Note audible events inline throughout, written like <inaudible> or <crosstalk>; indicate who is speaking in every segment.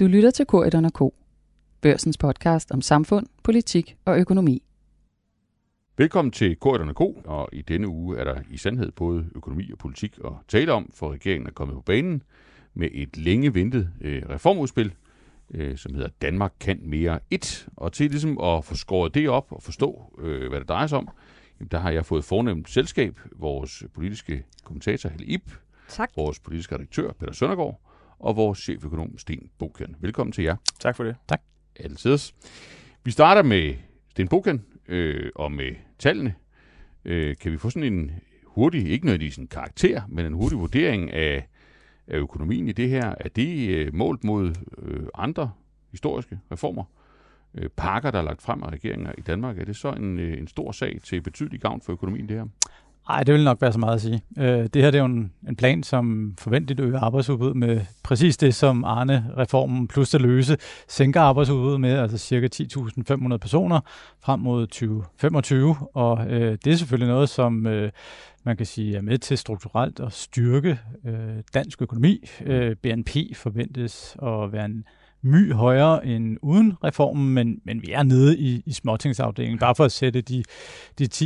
Speaker 1: Du lytter til K1 K. Børsens podcast om samfund, politik og økonomi.
Speaker 2: Velkommen til K1 K, og i denne uge er der i sandhed både økonomi og politik at tale om, for regeringen er kommet på banen med et længe ventet øh, reformudspil, øh, som hedder Danmark kan mere 1. Og til ligesom at få skåret det op og forstå, øh, hvad det drejer sig om, jamen, der har jeg fået fornemt selskab, vores politiske kommentator Helle Ip,
Speaker 3: Tak.
Speaker 2: vores politiske redaktør Peter Søndergaard, og vores cheføkonom Sten Bokan. Velkommen til jer.
Speaker 4: Tak for det.
Speaker 5: Tak.
Speaker 2: Altid. Vi starter med Sten Bokan øh, og med tallene. Øh, kan vi få sådan en hurtig, ikke nødvendigvis en karakter, men en hurtig vurdering af, af økonomien i det her? Er det øh, målt mod øh, andre historiske reformer? Øh, pakker, der er lagt frem af regeringer i Danmark, er det så en, øh, en stor sag til betydelig gavn for økonomien, det her?
Speaker 5: Nej, det vil nok være så meget at sige. Øh, det her det er jo en, en plan, som forventeligt øger arbejdsudbud med præcis det, som Arne-reformen plus at løse sænker arbejdsudbuddet med, altså cirka 10.500 personer frem mod 2025. Og øh, det er selvfølgelig noget, som øh, man kan sige er med til strukturelt at styrke øh, dansk økonomi. Øh, BNP forventes at være en my højere end uden reformen, men, men vi er nede i, i småtingsafdelingen. Bare for at sætte de, de 10.500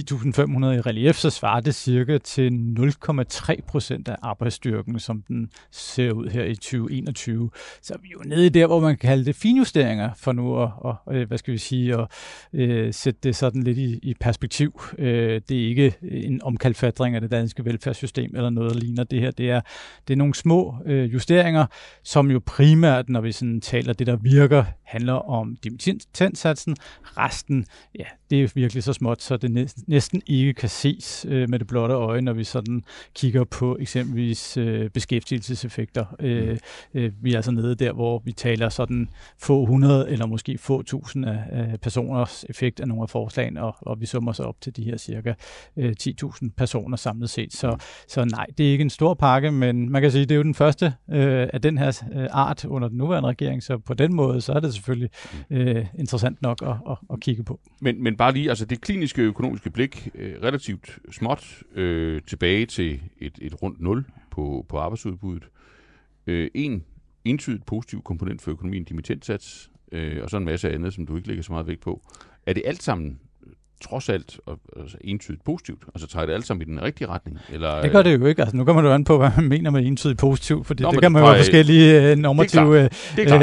Speaker 5: i relief, så svarer det cirka til 0,3 procent af arbejdsstyrken, som den ser ud her i 2021. Så vi er jo nede i der, hvor man kan kalde det finjusteringer for nu at, og, hvad skal vi sige, at øh, sætte det sådan lidt i, i perspektiv. Øh, det er ikke en omkalfatring af det danske velfærdssystem eller noget, der ligner det her. Det er, det er nogle små øh, justeringer, som jo primært, når vi sådan taler det, der virker, handler om dimittenssatsen. Resten, ja, det er virkelig så småt, så det næsten ikke kan ses øh, med det blotte øje, når vi sådan kigger på eksempelvis øh, beskæftigelseseffekter. Øh, øh, vi er altså nede der, hvor vi taler sådan få hundrede eller måske få tusind af, af personers effekt af nogle af forslagene, og, og vi summer så op til de her cirka øh, 10.000 personer samlet set. Så, så nej, det er ikke en stor pakke, men man kan sige, det er jo den første øh, af den her øh, art under den nuværende regering, så på den måde, så er det selvfølgelig øh, interessant nok at, at, at kigge på.
Speaker 2: Men, men bare lige, altså det kliniske økonomiske blik, øh, relativt småt, øh, tilbage til et, et rundt nul på, på arbejdsudbuddet. Øh, en entydigt positiv komponent for økonomien, dimittentsats, øh, og så en masse andet, som du ikke lægger så meget vægt på. Er det alt sammen trods alt og, altså, entydigt positivt? Altså tager det alt sammen i den rigtige retning? Eller,
Speaker 5: det gør det jo ikke. Altså, nu kommer du an på, hvad man mener med entydigt positivt, for
Speaker 2: Nå,
Speaker 5: det kan man jo have forskellige uh, normative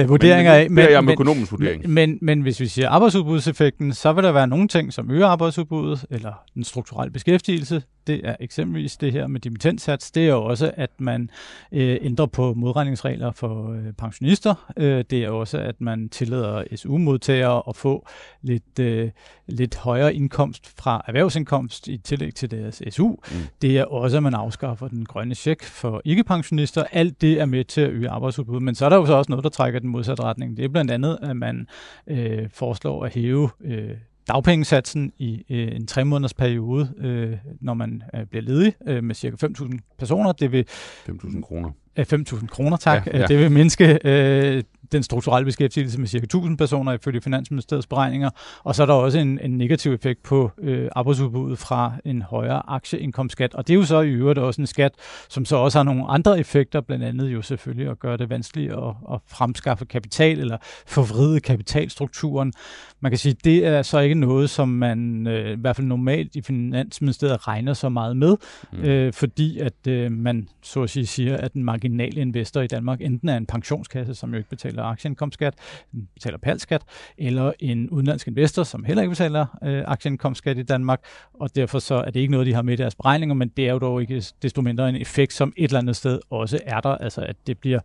Speaker 5: uh, vurderinger af.
Speaker 2: Men, det er om økonomisk vurdering.
Speaker 5: Men, men, men hvis vi siger arbejdsudbudseffekten, så vil der være nogle ting, som øger arbejdsudbuddet, eller den strukturelle beskæftigelse. Det er eksempelvis det her med dimittenssats. Det er jo også, at man øh, ændrer på modregningsregler for øh, pensionister. Øh, det er også, at man tillader SU-modtagere at få lidt, øh, lidt højere indkomst fra erhvervsindkomst i tillæg til deres SU. Mm. Det er også, at man afskaffer den grønne check for ikke-pensionister. Alt det er med til at øge arbejdsudbuddet. Men så er der jo så også noget, der trækker den modsatte retning. Det er blandt andet, at man øh, foreslår at hæve øh, dagpengesatsen i øh, en tre måneders periode, øh, når man øh, bliver ledig øh, med cirka 5.000 personer. Det vil
Speaker 2: 5.000 kroner.
Speaker 5: 5.000 kroner, tak.
Speaker 2: Ja, ja.
Speaker 5: Det vil mindske øh, den strukturelle beskæftigelse med ca. 1.000 personer ifølge Finansministeriets beregninger. Og så er der også en, en negativ effekt på øh, arbejdsudbuddet fra en højere aktieindkomstskat. Og det er jo så i øvrigt også en skat, som så også har nogle andre effekter, blandt andet jo selvfølgelig at gøre det vanskeligt at, at fremskaffe kapital eller forvride kapitalstrukturen. Man kan sige, at det er så ikke noget, som man øh, i hvert fald normalt i Finansministeriet regner så meget med, mm. øh, fordi at øh, man så at sige siger, at den marginale investor i Danmark enten er en pensionskasse, som jo ikke betaler aktieindkomstskat, mm, betaler palskat, eller en udenlandsk investor, som heller ikke betaler øh, aktieindkomstskat i Danmark, og derfor så er det ikke noget, de har med i deres beregninger, men det er jo dog ikke desto mindre en effekt, som et eller andet sted også er der, altså at det bliver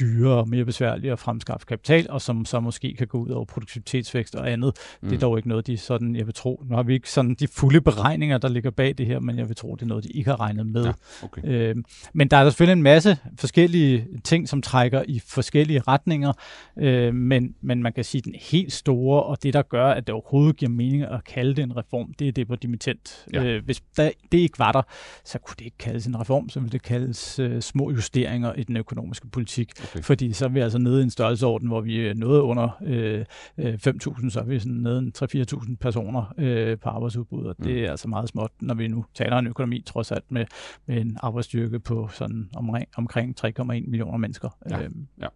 Speaker 5: dyrere og mere besværligt at fremskaffe kapital, og som så måske kan gå ud over produktivitetsvækst og andet. Mm. Det er dog ikke noget, de sådan, jeg vil tro, nu har vi ikke sådan de fulde beregninger, der ligger bag det her, men jeg vil tro, det er noget, de ikke har regnet med. Ja,
Speaker 2: okay.
Speaker 5: øh, men der er der selvfølgelig en masse forskellige ting, som trækker i forskellige retninger, øh, men, men man kan sige, den helt store, og det, der gør, at det overhovedet giver mening at kalde det en reform, det er det på dimittent. Ja. Øh, hvis der, det ikke var der, så kunne det ikke kaldes en reform, så ville det kaldes øh, små justeringer i den økonomiske politik. Okay. Fordi så er vi altså nede i en størrelseorden, hvor vi er noget under øh, 5.000, så er vi sådan nede en 3-4.000 personer øh, på arbejdsudbud, og det er altså meget småt, når vi nu taler en økonomi trods alt med, med en arbejdsstyrke på sådan omkring, omkring 3,1 millioner mennesker.
Speaker 2: Ja.
Speaker 5: Øhm.
Speaker 2: ja.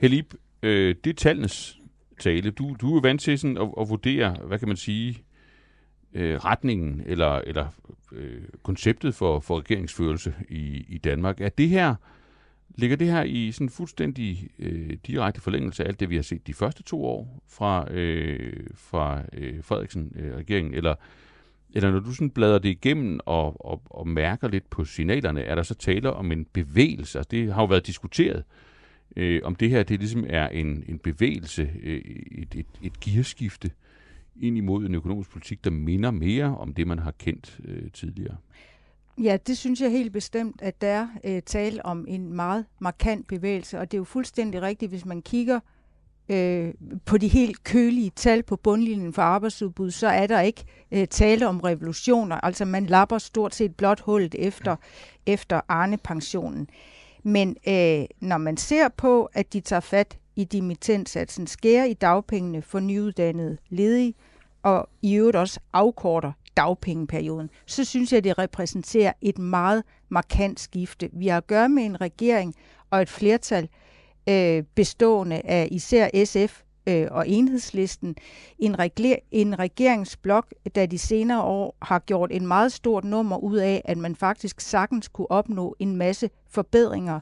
Speaker 2: Helib, øh, det er tallenes tale. Du, du er vant til sådan at, at vurdere, hvad kan man sige, øh, retningen eller, eller øh, konceptet for, for regeringsførelse i, i Danmark. Er det her, ligger det her i sådan fuldstændig øh, direkte forlængelse af alt det, vi har set de første to år fra, øh, fra øh, Frederiksen-regeringen, øh, eller eller når du sådan bladrer det igennem og, og, og mærker lidt på signalerne, er der så taler om en bevægelse? Altså det har jo været diskuteret, øh, om det her det ligesom er en, en bevægelse, øh, et, et, et gearskifte ind imod en økonomisk politik, der minder mere om det, man har kendt øh, tidligere.
Speaker 3: Ja, det synes jeg helt bestemt, at der er øh, tale om en meget markant bevægelse, og det er jo fuldstændig rigtigt, hvis man kigger øh, på de helt kølige tal på bundlinjen for arbejdsudbud, så er der ikke øh, tale om revolutioner. Altså man lapper stort set blot hullet efter, efter Arne-pensionen. Men øh, når man ser på, at de tager fat i dimittentsatsen, skærer i dagpengene for nyuddannede ledige, og i øvrigt også afkorter dagpengeperioden, så synes jeg, det repræsenterer et meget markant skifte. Vi har at gøre med en regering og et flertal, øh, bestående af især SF øh, og enhedslisten, en, regler, en regeringsblok, der de senere år har gjort en meget stort nummer ud af, at man faktisk sagtens kunne opnå en masse forbedringer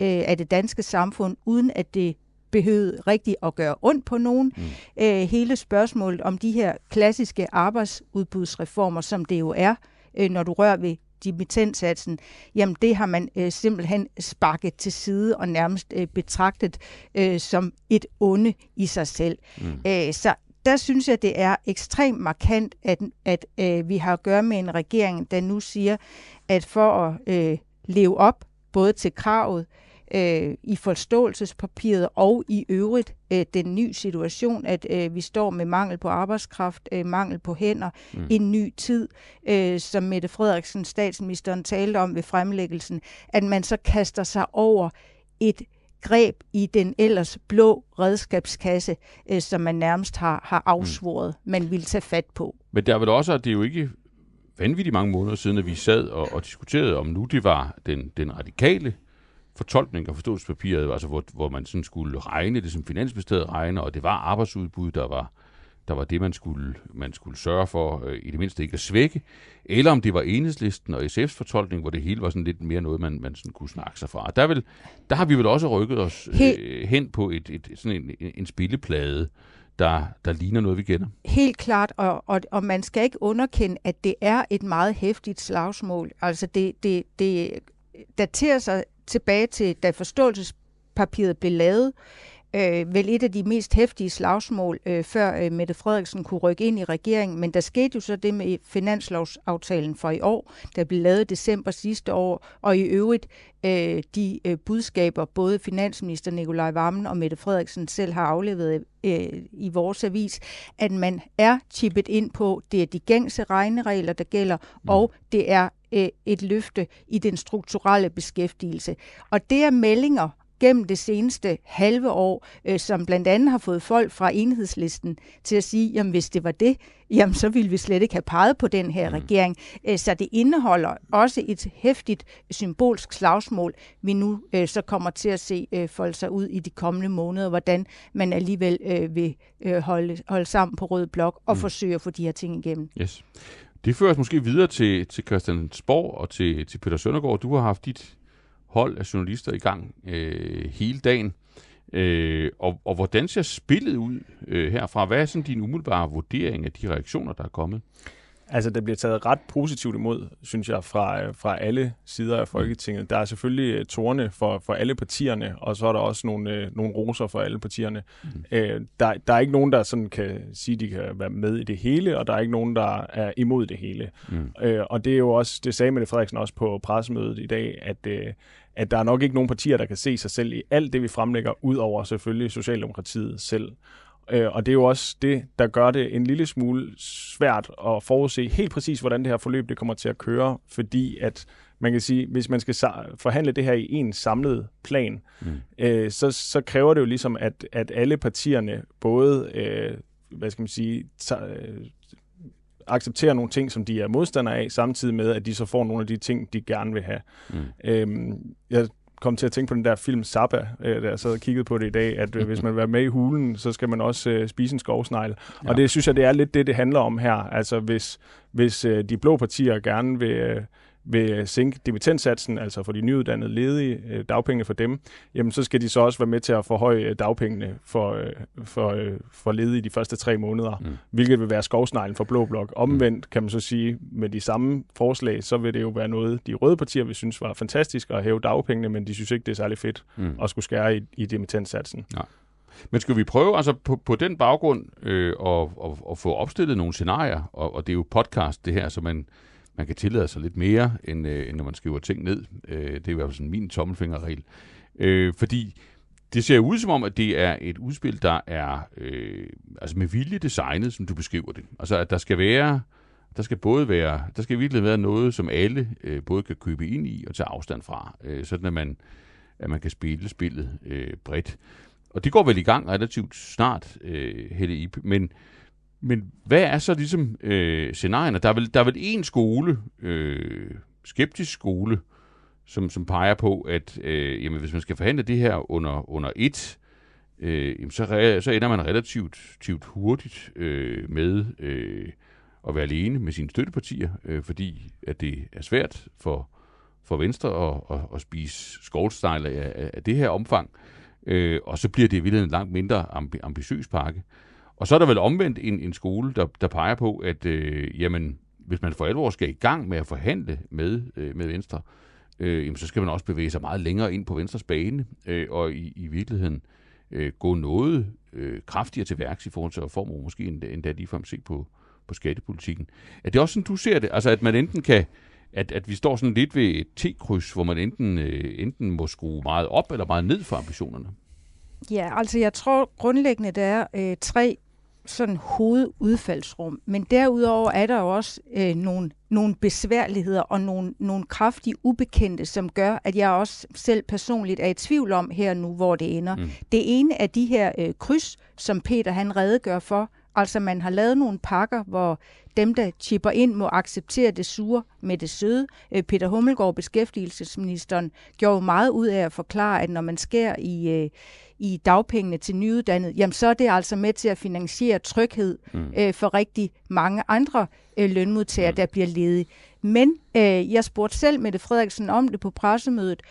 Speaker 3: øh, af det danske samfund, uden at det behøvede rigtig at gøre ondt på nogen. Mm. Øh, hele spørgsmålet om de her klassiske arbejdsudbudsreformer, som det jo er, øh, når du rører ved dimittentsatsen, jamen det har man øh, simpelthen sparket til side og nærmest øh, betragtet øh, som et onde i sig selv. Mm. Æh, så der synes jeg, det er ekstremt markant, at, at øh, vi har at gøre med en regering, der nu siger, at for at øh, leve op både til kravet øh, i forståelsespapiret og i øvrigt øh, den nye situation, at øh, vi står med mangel på arbejdskraft, øh, mangel på hænder, mm. en ny tid, øh, som Mette Frederiksen, statsministeren, talte om ved fremlæggelsen, at man så kaster sig over et greb i den ellers blå redskabskasse, øh, som man nærmest har, har afsvoret, mm. man vil tage fat på.
Speaker 2: Men der er vel også, at det er jo ikke vanvittigt mange måneder siden, at vi sad og, og diskuterede, om nu det var den, den radikale fortolkning af forståelsespapiret, altså hvor, hvor man sådan skulle regne det, som Finansministeriet regner, og det var arbejdsudbud, der var, der var det, man skulle, man skulle sørge for, øh, i det mindste ikke at svække, eller om det var enhedslisten og SF's fortolkning, hvor det hele var sådan lidt mere noget, man, man sådan kunne snakke sig fra. Der, vil, der har vi vel også rykket os øh, hen på et, et, sådan en, en spilleplade, der, der ligner noget, vi kender.
Speaker 3: Helt klart, og, og, og man skal ikke underkende, at det er et meget hæftigt slagsmål. Altså det, det, det daterer sig tilbage til, da forståelsespapiret blev lavet, øh, vel et af de mest hæftige slagsmål, øh, før øh, Mette Frederiksen kunne rykke ind i regeringen. Men der skete jo så det med finanslovsaftalen for i år, der blev lavet i december sidste år, og i øvrigt øh, de øh, budskaber, både finansminister Nikolaj Vammen og Mette Frederiksen selv har afleveret øh, i vores avis, at man er chippet ind på, det er de gængse regneregler, der gælder, mm. og det er øh, et løfte i den strukturelle beskæftigelse. Og det er meldinger, gennem det seneste halve år, øh, som blandt andet har fået folk fra enhedslisten til at sige, jamen hvis det var det, jamen så ville vi slet ikke have peget på den her mm. regering. Øh, så det indeholder også et hæftigt symbolsk slagsmål, vi nu øh, så kommer til at se øh, folde sig ud i de kommende måneder, hvordan man alligevel øh, vil øh, holde, holde sammen på Rød Blok og mm. forsøge at få de her ting igennem.
Speaker 2: Yes. Det fører os måske videre til, til Christiansborg og til, til Peter Søndergaard. Du har haft dit hold af journalister i gang øh, hele dagen. Øh, og, og hvordan ser spillet ud øh, herfra? Hvad er sådan din umiddelbare vurdering af de reaktioner, der er kommet?
Speaker 4: Altså, det bliver taget ret positivt imod, synes jeg, fra, fra alle sider af Folketinget. Der er selvfølgelig øh, tårne for, for alle partierne, og så er der også nogle, øh, nogle roser for alle partierne. Mm. Øh, der, der er ikke nogen, der sådan kan sige, at de kan være med i det hele, og der er ikke nogen, der er imod det hele. Mm. Øh, og det er jo også, det sagde Mette Frederiksen også på pressemødet i dag, at, øh, at der er nok ikke nogen partier, der kan se sig selv i alt det, vi fremlægger, ud over selvfølgelig Socialdemokratiet selv. Øh, og det er jo også det, der gør det en lille smule svært at forudse helt præcis, hvordan det her forløb det kommer til at køre, fordi at man kan sige, hvis man skal forhandle det her i en samlet plan, mm. øh, så, så kræver det jo ligesom, at, at alle partierne både, øh, hvad skal man sige, tager, accepterer nogle ting, som de er modstandere af, samtidig med, at de så får nogle af de ting, de gerne vil have. Mm. Øhm, jeg kom til at tænke på den der film Zappa, øh, der jeg sad og kiggede på det i dag, at øh, hvis man vil være med i hulen, så skal man også øh, spise en skovsnegl. Ja. Og det synes jeg, det er lidt det, det handler om her. Altså hvis, hvis øh, de blå partier gerne vil... Øh, vil sænke dimittentsatsen, altså for de nyuddannede ledige, øh, dagpengene for dem, jamen så skal de så også være med til at forhøje øh, dagpengene for, øh, for, for ledige de første tre måneder, mm. hvilket vil være skovsneglen for Blå Blok. Omvendt kan man så sige, med de samme forslag, så vil det jo være noget, de røde partier vil synes var fantastisk at hæve dagpengene, men de synes ikke, det er særlig fedt mm. at skulle skære i, i dimittentsatsen.
Speaker 2: Nej. Men skal vi prøve altså på, på den baggrund øh, at, at, at få opstillet nogle scenarier, og, og det er jo podcast det her, så man man kan tillade sig lidt mere, end, øh, end når man skriver ting ned. Øh, det er i hvert fald sådan min tommelfingerregel. Øh, fordi det ser ud som om, at det er et udspil, der er øh, altså med vilje designet, som du beskriver det. Altså, at der skal være, der skal både være, der skal virkelig være noget, som alle øh, både kan købe ind i og tage afstand fra, øh, sådan at man, at man kan spille spillet øh, bredt. Og det går vel i gang relativt snart, øh, Helle Ip, men men hvad er så ligesom øh, scenarierne? Der er vel, der er vel en skole, øh, skeptisk skole, som, som peger på, at øh, jamen, hvis man skal forhandle det her under, under et, øh, jamen, så, re, så ender man relativt, relativt hurtigt øh, med øh, at være alene med sine støttepartier, øh, fordi at det er svært for, for Venstre at, at, at spise skovlstejl af, af det her omfang. Øh, og så bliver det i en langt mindre ambi- ambitiøs pakke. Og så er der vel omvendt en, en skole, der, der peger på, at øh, jamen, hvis man for alvor skal i gang med at forhandle med, øh, med Venstre, øh, jamen, så skal man også bevæge sig meget længere ind på Venstres bane, øh, og i, i virkeligheden øh, gå noget øh, kraftigere til værks i forhold til reformer, måske endda, endda ligefrem se på, på skattepolitikken. Er det også sådan, du ser det? Altså, at man enten kan, at, at vi står sådan lidt ved et T-kryds, hvor man enten, øh, enten må skrue meget op eller meget ned for ambitionerne?
Speaker 3: Ja, altså jeg tror grundlæggende, der er øh, tre sådan hovedudfaldsrum. Men derudover er der også øh, nogle, nogle besværligheder og nogle, nogle kraftige ubekendte, som gør, at jeg også selv personligt er i tvivl om her nu, hvor det ender. Mm. Det ene er de her øh, kryds, som Peter han redegør for. Altså man har lavet nogle pakker, hvor dem, der chipper ind, må acceptere det sure med det søde. Øh, Peter Hummelgaard, beskæftigelsesministeren, gjorde meget ud af at forklare, at når man skærer i, øh, i dagpengene til nyuddannede, jamen så er det altså med til at finansiere tryghed mm. øh, for rigtig mange andre øh, lønmodtagere, mm. der bliver ledige. Men øh, jeg spurgte selv Mette Frederiksen om det på pressemødet,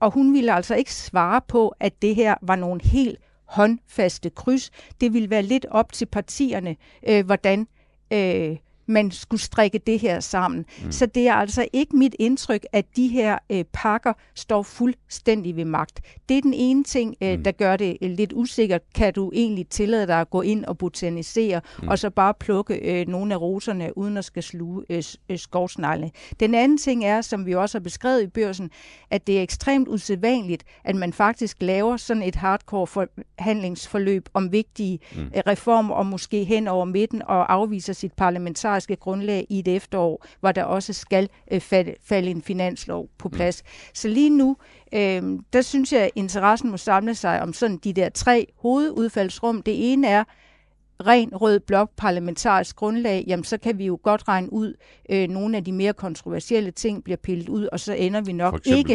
Speaker 3: og hun ville altså ikke svare på, at det her var nogle helt håndfaste kryds. Det vil være lidt op til partierne, øh, hvordan øh, man skulle strikke det her sammen. Mm. Så det er altså ikke mit indtryk, at de her øh, pakker står fuldstændig ved magt. Det er den ene ting, øh, mm. der gør det øh, lidt usikkert. Kan du egentlig tillade dig at gå ind og botanisere, mm. og så bare plukke øh, nogle af roserne, uden at skal sluge øh, øh, skovsnegle. Den anden ting er, som vi også har beskrevet i børsen, at det er ekstremt usædvanligt, at man faktisk laver sådan et hardcore forhandlingsforløb om vigtige mm. øh, reformer, og måske hen over midten, og afviser sit parlamentar parlamentariske grundlag i et efterår, hvor der også skal øh, falde, en finanslov på mm. plads. Mm. Så lige nu, øh, der synes jeg, at interessen må samle sig om sådan de der tre hovedudfaldsrum. Det ene er, ren rød blok parlamentarisk grundlag, jamen så kan vi jo godt regne ud, øh, nogle af de mere kontroversielle ting bliver pillet ud, og så ender vi nok
Speaker 2: For
Speaker 3: ikke...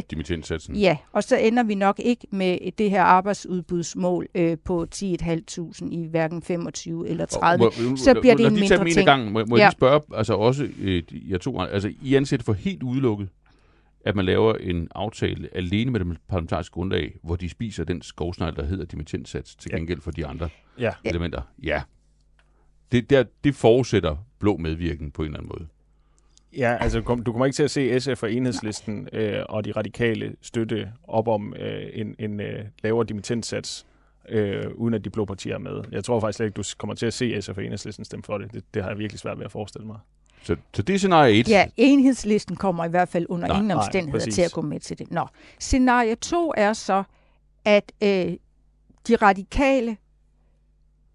Speaker 2: Ja,
Speaker 3: og så ender vi nok ikke med det her arbejdsudbudsmål øh, på 10.500 i hverken 25 eller 30. Må, må, så bliver det en mindre ting.
Speaker 2: Gang, må, må ja. jeg lige spørge, altså også, øh, jeg to, altså I anser for helt udelukket, at man laver en aftale alene med det parlamentariske grundlag, hvor de spiser den skovsnegl, der hedder dimittentsats, til gengæld for de andre ja. elementer. Ja. Det, der, det forudsætter blå medvirken på en eller anden måde.
Speaker 4: Ja, altså du kommer ikke til at se SF og enhedslisten øh, og de radikale støtte op om øh, en, en øh, lavere dimittentsats, øh, uden at de blå partier er med. Jeg tror faktisk slet ikke, du kommer til at se SF og enhedslisten stemme for det. det. Det har jeg virkelig svært ved at forestille mig.
Speaker 2: Så, så det er scenarie 1.
Speaker 3: Ja, enhedslisten kommer i hvert fald under nej, ingen omstændigheder til at gå med til det. Nå, scenarie 2 er så, at øh, de radikale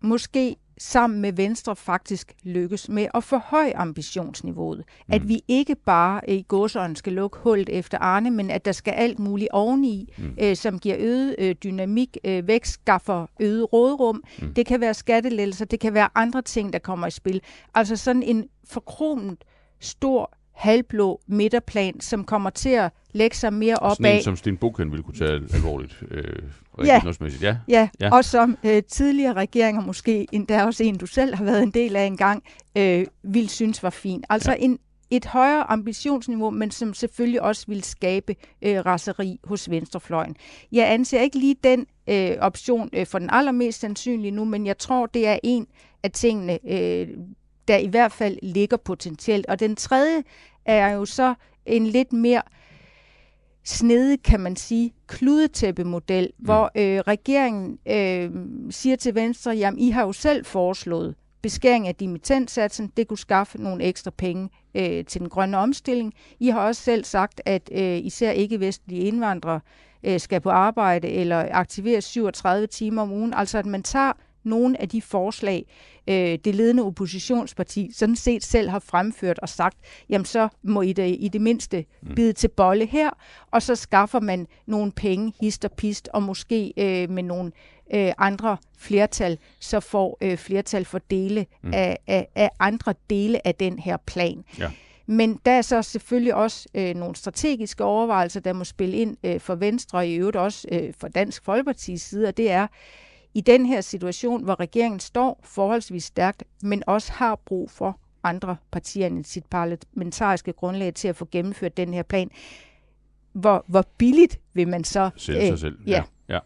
Speaker 3: måske sammen med Venstre faktisk lykkes med at forhøje ambitionsniveauet. Mm. At vi ikke bare i godsøjne skal lukke hullet efter Arne, men at der skal alt muligt oveni, mm. øh, som giver øget øh, dynamik, øh, vækst, skaffer øget rådrum. Mm. Det kan være skattelettelser, det kan være andre ting, der kommer i spil. Altså sådan en forkromet stor halvblå midterplan, som kommer til at lægge sig mere op
Speaker 2: Sådan en,
Speaker 3: af.
Speaker 2: som Sten Buchen ville kunne tage alvorligt. Øh,
Speaker 3: Ja.
Speaker 2: ja. ja.
Speaker 3: Ja, og som øh, tidligere regeringer, måske endda også en, du selv har været en del af engang, øh, vil synes var fin. Altså
Speaker 2: Ja.
Speaker 3: ja. en, et højere ambitionsniveau, men som selvfølgelig også vil skabe øh, raseri hos venstrefløjen. Jeg anser ikke lige den øh, option øh, for den allermest sandsynlige nu, men jeg tror, det er en af tingene, øh, der i hvert fald ligger potentielt. Og den tredje er jo så en lidt mere snedig, kan man sige, kludetæppemodel, mm. hvor øh, regeringen øh, siger til Venstre, jamen I har jo selv foreslået beskæring af dimittentsatsen, det kunne skaffe nogle ekstra penge øh, til den grønne omstilling. I har også selv sagt, at øh, især ikke-vestlige indvandrere øh, skal på arbejde eller aktiveres 37 timer om ugen. Altså at man tager nogle af de forslag, øh, det ledende oppositionsparti sådan set selv har fremført og sagt, jamen så må I det, i det mindste bide til bolle her, og så skaffer man nogle penge, hist og pist, og måske øh, med nogle øh, andre flertal, så får øh, flertal for dele mm. af, af, af andre dele af den her plan.
Speaker 2: Ja.
Speaker 3: Men der er så selvfølgelig også øh, nogle strategiske overvejelser, der må spille ind øh, for Venstre, og i øvrigt også øh, for Dansk Folkepartis side, og det er, i den her situation, hvor regeringen står forholdsvis stærkt, men også har brug for andre partier end sit parlamentariske grundlag til at få gennemført den her plan. Hvor, hvor billigt vil man så...
Speaker 2: Sælge sig selv.
Speaker 3: Ja.
Speaker 2: ja.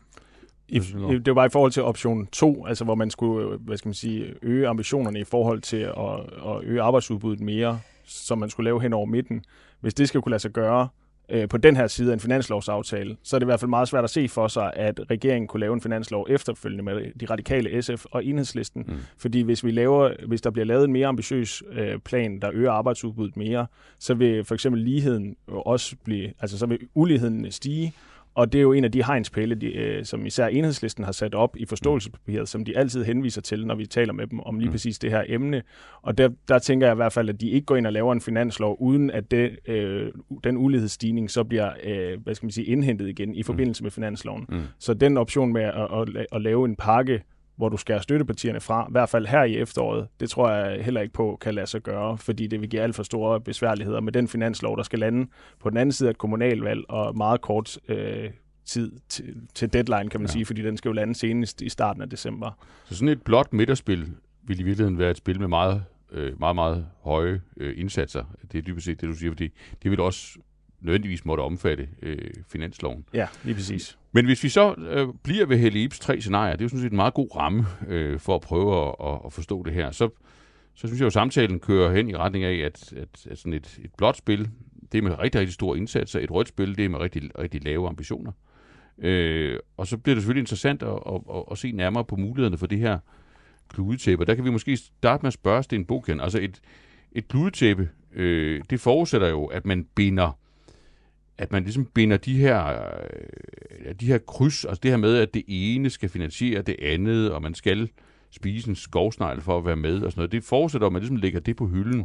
Speaker 4: I, det var bare i forhold til option 2, altså hvor man skulle øh, hvad skal man sige, øge ambitionerne i forhold til at, at øge arbejdsudbuddet mere, som man skulle lave hen over midten. Hvis det skal kunne lade sig gøre øh, på den her side af en finanslovsaftale, så er det i hvert fald meget svært at se for sig, at regeringen kunne lave en finanslov efterfølgende med de radikale SF og enhedslisten.
Speaker 2: Mm.
Speaker 4: Fordi hvis, vi laver, hvis der bliver lavet en mere ambitiøs øh, plan, der øger arbejdsudbuddet mere, så vil for eksempel ligheden også blive, altså så vil uligheden stige, og det er jo en af de hegnspæle, de, øh, som især enhedslisten har sat op i forståelsespapiret, som de altid henviser til, når vi taler med dem om lige
Speaker 2: Mm.
Speaker 4: præcis det her emne. Og der, der tænker jeg i hvert fald, at de ikke går ind og laver en finanslov, uden at det, øh, den ulighedsstigning så bliver øh, hvad skal man sige, indhentet igen i forbindelse med finansloven.
Speaker 2: Mm.
Speaker 4: Så den option med at, at, at lave en pakke, hvor du skærer støttepartierne fra, i hvert fald her i efteråret, det tror jeg heller ikke på kan lade sig gøre, fordi det vil give alt for store besværligheder med den finanslov, der skal lande på den anden side af et kommunalvalg og meget kort øh, tid til, til deadline, kan man
Speaker 2: Ja.
Speaker 4: sige, fordi den skal jo lande senest i starten af december.
Speaker 2: Så sådan et blåt midterspil vil i virkeligheden være et spil med meget, øh, meget, meget høje øh, indsatser. Det er dybest set det, du siger, fordi det vil også nødvendigvis måtte omfatte øh, finansloven.
Speaker 4: Ja, lige præcis.
Speaker 2: Men hvis vi så øh, bliver ved Helle Ibs tre scenarier, det er jo sådan set en meget god ramme øh, for at prøve at, at, at forstå det her, så, så synes jeg jo, at samtalen kører hen i retning af, at, at, at sådan et, et blåt spil, det er med rigtig, rigtig store indsatser. Et rødt spil, det er med rigtig, rigtig lave ambitioner. Øh, og så bliver det selvfølgelig interessant at, at, at, at se nærmere på mulighederne for det her kludetæppe. Der kan vi måske starte med at spørge Sten Boken. Altså et, et kludetæppe, øh, det forudsætter jo, at man binder at man ligesom binder de her, øh, de her kryds, altså det her med, at det ene skal finansiere det andet, og man skal spise en skovsnegl for at være med og sådan noget. Det fortsætter, at man ligesom lægger det på hylden,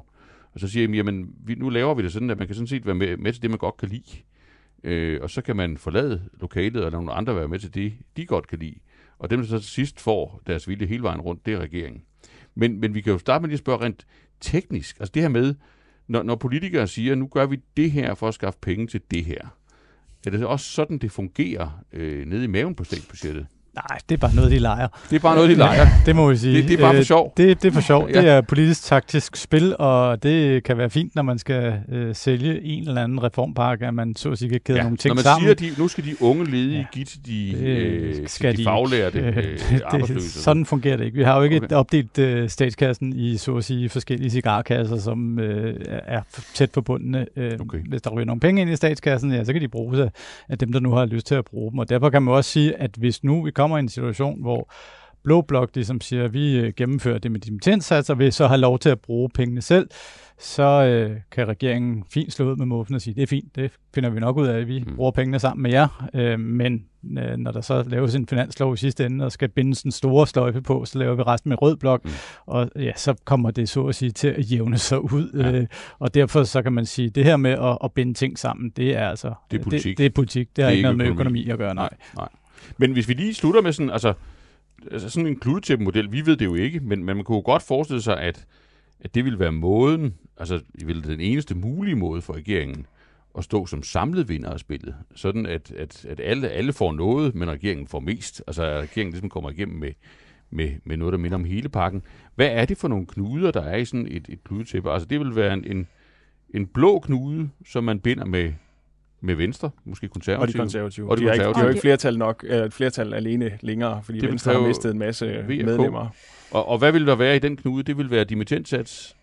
Speaker 2: og så siger jeg, jamen, vi, nu laver vi det sådan, at man kan sådan set være med, med til det, man godt kan lide. Øh, og så kan man forlade lokalet, og lade nogle andre være med til det, de godt kan lide. Og dem, der så til sidst får deres vilje hele vejen rundt, det er regeringen. Men, men vi kan jo starte med lige at spørge rent teknisk. Altså det her med, når, når politikere siger, nu gør vi det her for at skaffe penge til det her. Er det også sådan, det fungerer øh, nede i maven på statsbudgettet?
Speaker 5: Nej, det er bare noget, de leger.
Speaker 2: Det er bare noget, de leger.
Speaker 5: Det må vi sige.
Speaker 2: Det- det er bare for
Speaker 5: Øh,
Speaker 2: sjov.
Speaker 5: Det, det er for sjov. <laughs>
Speaker 2: Ja.
Speaker 5: Det er politisk taktisk spil, og det kan være fint, når man skal øh, sælge en eller anden reformpakke, at man så at sige kan kæde nogle ting
Speaker 2: når man
Speaker 5: sammen.
Speaker 2: siger, de, nu skal de unge ledige
Speaker 5: Ja.
Speaker 2: ja. give til de,
Speaker 5: Det
Speaker 2: øh,
Speaker 5: skal
Speaker 2: til de
Speaker 5: de
Speaker 2: faglærte
Speaker 5: ikke. <laughs>
Speaker 2: øh,
Speaker 5: det, sådan fungerer det ikke. Vi har jo ikke
Speaker 2: Okay.
Speaker 5: okay. opdelt øh, statskassen i, så at sige, forskellige cigarkasser, som øh, er tæt forbundne. Øh,
Speaker 2: Okay.
Speaker 5: Hvis der ryger nogle penge ind i statskassen, ja, så kan de bruges af, af dem, der nu har lyst til at bruge dem. Og derfor kan man også sige, at hvis nu vi kommer i en situation, hvor Blå Blok ligesom siger, at vi øh, gennemfører det med dimittenssatser, vil så have lov til at bruge pengene selv, så øh, kan regeringen fint slå ud med muffen og sige, det er fint, det finder vi nok ud af, vi
Speaker 2: Mm.
Speaker 5: bruger pengene sammen med jer, øh, men øh, når der så laves en finanslov i sidste ende, og skal bindes en store sløjfe på, så laver vi resten med rød blok,
Speaker 2: Mm.
Speaker 5: og ja, så kommer det så at sige til at jævne sig ud,
Speaker 2: Ja.
Speaker 5: øh, og derfor så kan man sige, det her med at, at binde ting sammen, det er altså,
Speaker 2: Det er politik.
Speaker 5: det, det er politik, det har
Speaker 2: Det er
Speaker 5: ikke noget med
Speaker 2: økonomi.
Speaker 5: økonomi at gøre, nej.
Speaker 2: nej. Men hvis vi lige slutter med sådan, altså, altså sådan en kludetæppe-model, vi ved det jo ikke, men, men man kunne jo godt forestille sig, at, at det vil være måden, altså ville den eneste mulige måde for regeringen at stå som samlet vinder af spillet. Sådan at, at, at alle, alle får noget, men regeringen får mest. Altså at regeringen ligesom kommer igennem med, med, med noget, der minder om hele pakken. Hvad er det for nogle knuder, der er i sådan et, et kludetæppe? Altså det vil være en, en, en blå knude, som man binder med, med Venstre, måske konservative.
Speaker 4: Og de konservative.
Speaker 2: Og de
Speaker 4: de, har ikke, de
Speaker 2: konservative.
Speaker 4: har jo ikke flertal nok, øh, et flertal alene længere, fordi
Speaker 2: Det
Speaker 4: Venstre har mistet en masse
Speaker 2: V og K.
Speaker 4: medlemmer.
Speaker 2: Og, og hvad vil der være i den knude? Det vil være dimittentsats.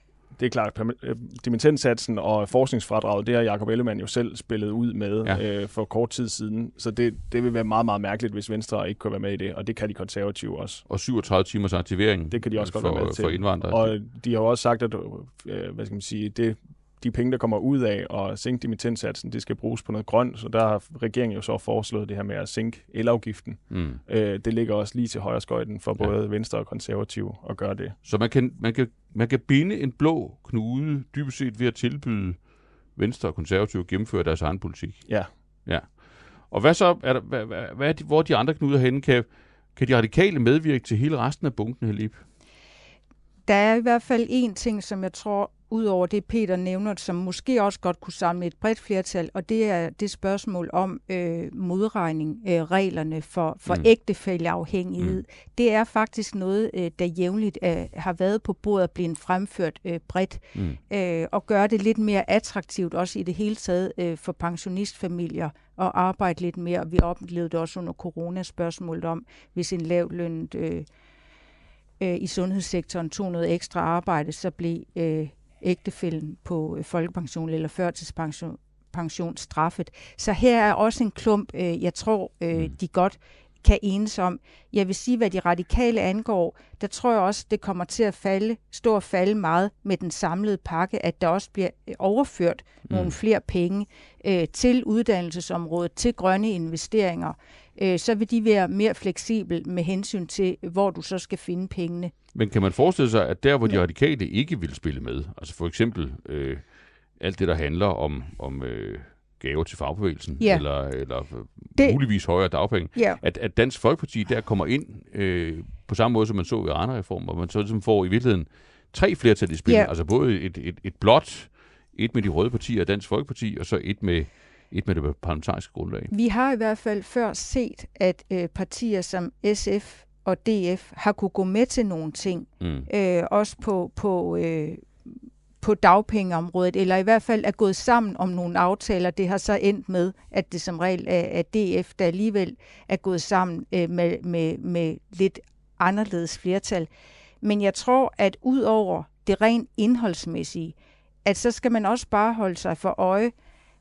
Speaker 4: Det er klart, øh, dimittentsatsen og forskningsfradraget, det har Jacob Ellemann jo selv spillet ud med
Speaker 2: Ja.
Speaker 4: øh, for kort tid siden. Så det, det vil være meget, meget mærkeligt, hvis Venstre ikke kunne være med i det, og det kan de konservative også.
Speaker 2: og 37 timers aktivering
Speaker 4: Det kan de også godt
Speaker 2: for,
Speaker 4: være med til.
Speaker 2: for indvandrere.
Speaker 4: Og de har jo også sagt, at øh, hvad skal man sige, det, de penge, der kommer ud af at sænke dimittentsatsen, det skal bruges på noget grønt, så der har regeringen jo så foreslået det her med at sænke elafgiften.
Speaker 2: mm.
Speaker 4: Øh, det ligger også lige til højre skøjten for
Speaker 2: Ja.
Speaker 4: både Venstre og Konservative at gøre det.
Speaker 2: Så man kan, man, kan, man kan binde en blå knude dybest set ved at tilbyde Venstre og Konservative at gennemføre deres egen politik.
Speaker 4: Ja.
Speaker 2: Ja. Og hvad så? Er der, hvad, hvad, hvad er de, hvor er de andre knuder henne? Kan, kan de radikale medvirke til hele resten af bunken, Helib?
Speaker 3: Der er i hvert fald en ting, som jeg tror, ud over det Peter nævner, som måske også godt kunne samle et bredt flertal, og det er det spørgsmål om øh, modregning, øh, reglerne for, for
Speaker 2: Mm.
Speaker 3: ægtefælleafhængighed. Mm. Det er faktisk noget, øh, der jævnligt øh, har været på bordet og blevet fremført øh, bredt,
Speaker 2: Mm.
Speaker 3: øh, og gøre det lidt mere attraktivt, også i det hele taget øh, for pensionistfamilier, at arbejde lidt mere. Vi oplevede det også under corona-spørgsmålet om, hvis en lavlønnet øh, øh, i sundhedssektoren tog noget ekstra arbejde, så blev øh, ægtefælden på øh, folkepension eller førtidspension pension straffet. Så her er også en klump, øh, jeg tror, øh,
Speaker 2: Mm.
Speaker 3: de godt kan enes om. Jeg vil sige, hvad de radikale angår, der tror jeg også, det kommer til at falde, stå og falde meget med den samlede pakke, at der også bliver øh, overført mm. nogle flere penge øh, til uddannelsesområdet, til grønne investeringer. Øh, så vil de være mere fleksible med hensyn til, hvor du så skal finde pengene.
Speaker 2: Men kan man forestille sig, at der, hvor de radikale ikke vil spille med, altså for eksempel øh, alt det, der handler om, om øh, gaver til fagbevægelsen,
Speaker 3: Ja.
Speaker 2: eller, eller det... Muligvis højere dagpenge,
Speaker 3: Ja.
Speaker 2: at, at Dansk Folkeparti der kommer ind øh, på samme måde, som man så i Arne-reformen, hvor man så ligesom får i virkeligheden tre flertal i spil,
Speaker 3: Ja.
Speaker 2: altså både et, et, et blåt, et med de røde partier, Dansk Folkeparti, og så et med, et med det parlamentariske grundlag.
Speaker 3: Vi har i hvert fald før set, at øh, partier som SF og DF har kunne gå med til nogle ting,
Speaker 2: Mm.
Speaker 3: øh, også på, på, øh, på dagpengeområdet, eller i hvert fald er gået sammen om nogle aftaler. Det har så endt med, at det som regel er, er DF, der alligevel er gået sammen øh, med, med, med lidt anderledes flertal. Men jeg tror, at ud over det rent indholdsmæssige, at så skal man også bare holde sig for øje,